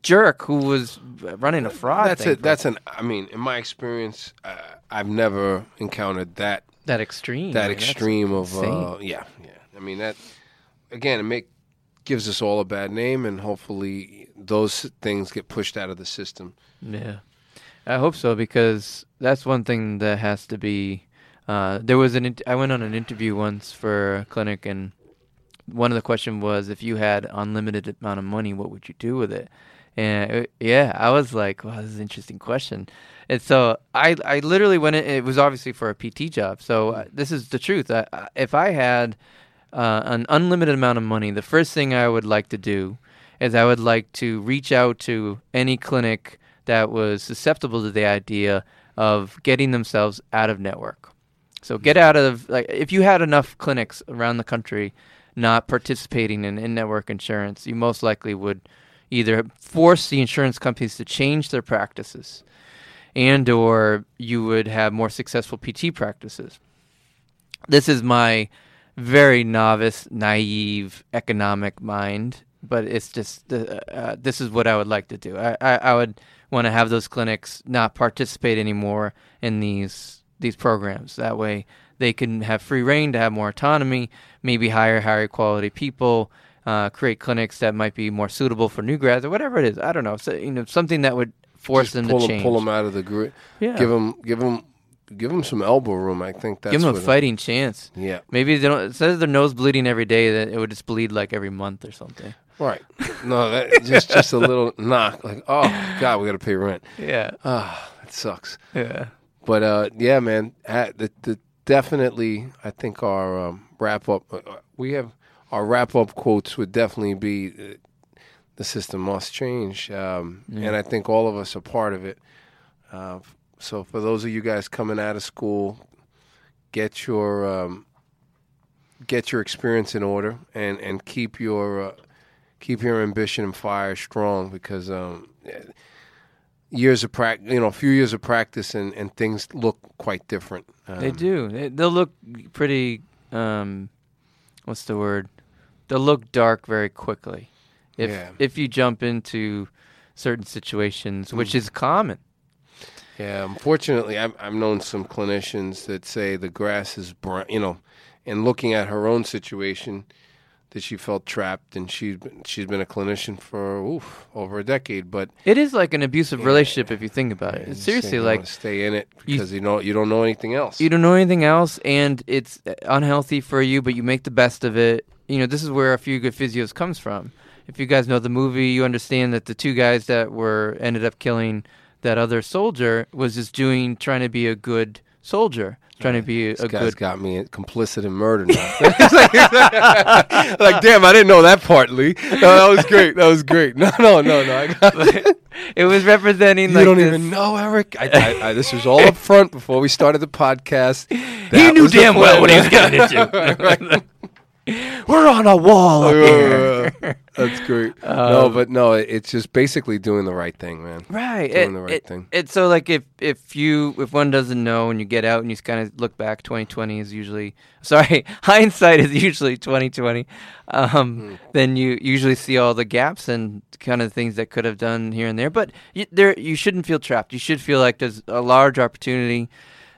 Jerk who was running a fraud. that's it. That's an. I mean, in my experience, uh, I've never encountered that that extreme. that I mean, extreme of. Uh, yeah. I mean that. Again, it make gives us all a bad name, and hopefully those things get pushed out of the system. Yeah, I hope so because that's one thing that has to be. Uh, there was an. int- I went on an interview once for a clinic, and one of the question was, if you had unlimited amount of money, what would you do with it? And it, yeah, I was like, wow, this is an interesting question. And so I, I literally went. In, it was obviously for a PT job. So uh, this is the truth. I, I- if I had uh, an unlimited amount of money, the first thing I would like to do is I would like to reach out to any clinic that was susceptible to the idea of getting themselves out of network. So get out of like if you had enough clinics around the country not participating in in-network insurance, you most likely would either force the insurance companies to change their practices and or you would have more successful PT practices. This is my very novice, naive economic mind, but it's just uh, uh, this is what I would like to do. I, I, I would want to have those clinics not participate anymore in these these programs. That way, they can have free reign to have more autonomy, maybe hire higher quality people, uh, create clinics that might be more suitable for new grads or whatever it is. I don't know. So, you know, something that would force Just them pull to them, change. pull them out of the group. Yeah. Give them, give them, give them some elbow room. I think that's Give them a fighting chance. Yeah, Maybe they don't. It says their nose bleeding every day. That it would just bleed like every month or something. right. No, that, just just a little knock. Like, oh God, we got to pay rent. Yeah. Ah, that sucks. Yeah. But uh, yeah, man, ha- the, the, definitely, I think our um, wrap up, uh, we have our wrap up quotes would definitely be uh, the system must change, um, and I think all of us are part of it. Uh, so for those of you guys coming out of school, get your um, get your experience in order and and keep your uh, keep your ambition and fire strong because um, years of practice, you know, a few years of practice, and, and things look quite different. Um, They do. They, they'll look pretty. Um, what's the word? They'll look dark very quickly. If Yeah. if you jump into certain situations, which Mm. is common. Yeah, unfortunately, I've, I've known some clinicians that say the grass is brown, you know, and looking at her own situation, that she felt trapped, and she's been, she's been a clinician for oof, over a decade, but It is like an abusive relationship if you think about it. Seriously you like stay in it you- because you, know you don't know anything else. you don't know anything else and it's unhealthy for you but you make the best of it you know this is where a few good physios comes from if you guys know the movie you understand that the two guys that were ended up killing that other soldier was just doing trying to be a good soldier trying to be a, this a guy's good got me complicit in murder now. Like, like, damn, I didn't know that part, Lee. No, that was great. That was great. No, no, no, no. I got it was representing like You like don't this- even know, Eric. I, I, I, this was all up front before we started the podcast. he knew damn well what he was getting into we're on a wall up here Uh, That's great. no, but no, it's just basically doing the right thing, man. Right. Doing it, the right it- thing. It's so like if if you if one doesn't know and you get out and you kind of look back, 2020 is usually sorry, hindsight is usually 2020. Um, Hmm. Then you usually see all the gaps and kind of things that could have done here and there. But you, there you shouldn't feel trapped. You should feel like there's a large opportunity.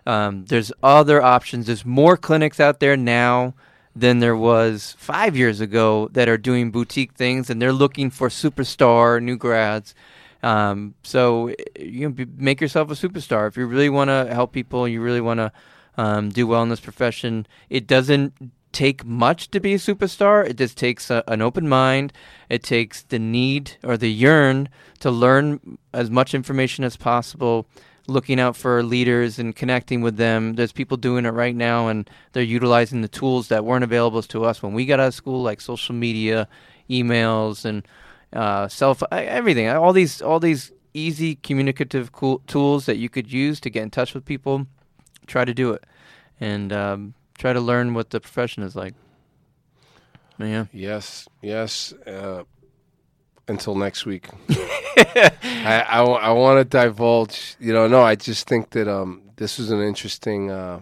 Um, there's other options. There's more clinics out there now than there was five years ago that are doing boutique things, and they're looking for superstar new grads. Um, so you know, make yourself a superstar if you really want to help people. You really want to um, do well in this profession. It doesn't take much to be a superstar. It just takes a, an open mind. It takes the need or the yearn to learn as much information as possible looking out for leaders and connecting with them. There's people doing it right now, and they're utilizing the tools that weren't available to us when we got out of school, like social media, emails, and uh, self everything. All these all these easy communicative cool tools that you could use to get in touch with people. Try to do it, and um, try to learn what the profession is like. Yeah. Yes, yes. Uh, until next week. I, I, want to divulge. You know, no, I just think that um, this was an interesting, uh,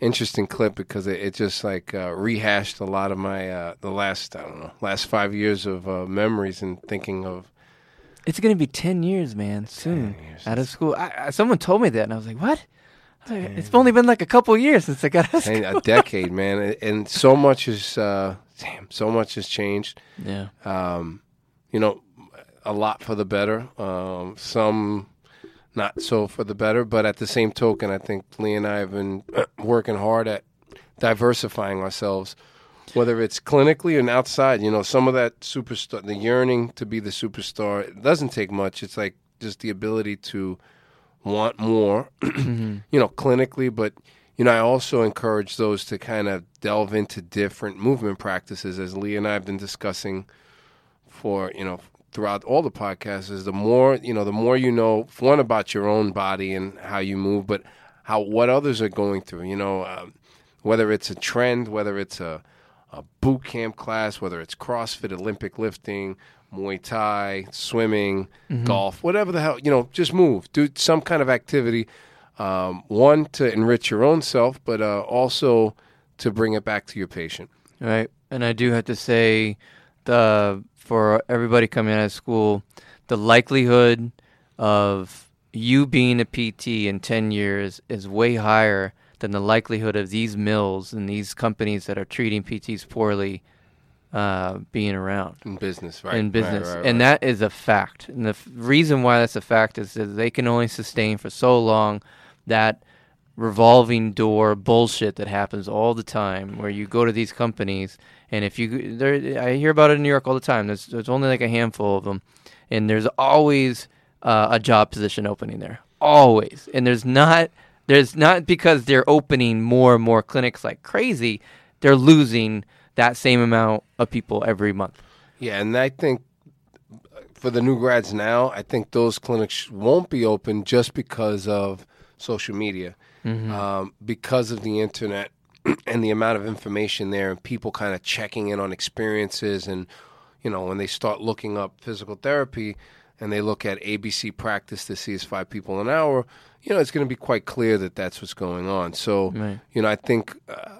interesting clip because it, it just like uh, rehashed a lot of my uh, the last I don't know last five years of uh, memories and thinking of. It's gonna be ten years, man. Soon years. out of school. I, I, someone told me that, and I was like, "What?" I like, it's only been like a couple years since I got out of school. and a decade, man, and, and so much has, uh, damn, so much has changed. Yeah. um, you know, a lot for the better. Um, some not so for the better, but at the same token, I think Lee and I have been working hard at diversifying ourselves, whether it's clinically and outside. You know, some of that superstar, the yearning to be the superstar, it doesn't take much. It's like just the ability to want more, you know, clinically, but. You know, I also encourage those to kind of delve into different movement practices, as Lee and I have been discussing for you know throughout all the podcasts is the more you know the more you know one about your own body and how you move but how what others are going through you know um, whether it's a trend whether it's a, a boot camp class whether it's crossfit olympic lifting muay thai swimming golf whatever the hell you know just move do some kind of activity um, one to enrich your own self but uh, also to bring it back to your patient Right. And I do have to say, the for everybody coming out of school, the likelihood of you being a PT in ten years is way higher than the likelihood of these mills and these companies that are treating PTs poorly uh, being around in business right in Right, business, right, and right. that is a fact. And the f- reason why that's a fact is that they can only sustain for so long that revolving door bullshit that happens all the time, where you go to these companies, and if you there, I hear about it in New York all the time. There's there's only like a handful of them, and there's always uh, a job position opening there, always, and there's not. There's not because they're opening more and more clinics like crazy. They're losing that same amount of people every month. Yeah, and I think for the new grads now, I think those clinics won't be open just because of social media, um, because of the internet and the amount of information there, and people kind of checking in on experiences and you know, when they start looking up physical therapy and they look at ABC practice to see is five people an hour, you know, it's going to be quite clear that that's what's going on. So, Right. you know, I think, uh,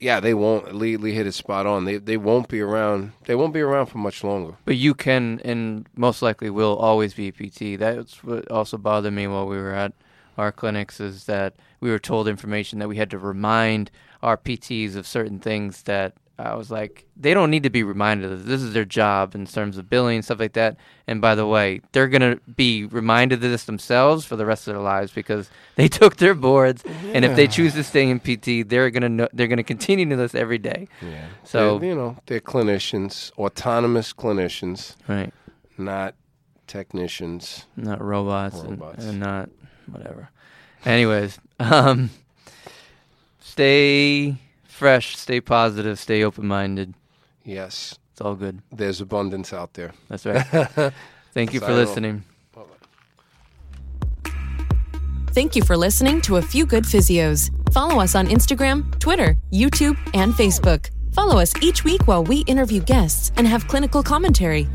yeah, they won't. Lee, Lee hit it spot on. They they won't be around. They won't be around for much longer. But you can, and most likely will, always be a PT. That's what also bothered me while we were at our clinics is that we were told information that we had to remind our PTs of certain things that I was like, they don't need to be reminded of this. This is their job in terms of billing and stuff like that. And by the way, they're gonna be reminded of this themselves for the rest of their lives because they took their boards, and if they choose to stay in PT, they're gonna know, they're gonna continue to this every day. Yeah. So- They're, you know, they're clinicians, autonomous clinicians, Right. not technicians. not robots, and- Robots. And, not whatever. Anyways, um, stay fresh, stay positive, stay open minded. Yes, It's all good. there's abundance out there. That's right. Thank you for listening. Thank you for listening to A Few Good Physios. Follow us on Instagram, Twitter, YouTube, and Facebook. Follow us each week while we interview guests and have clinical commentary.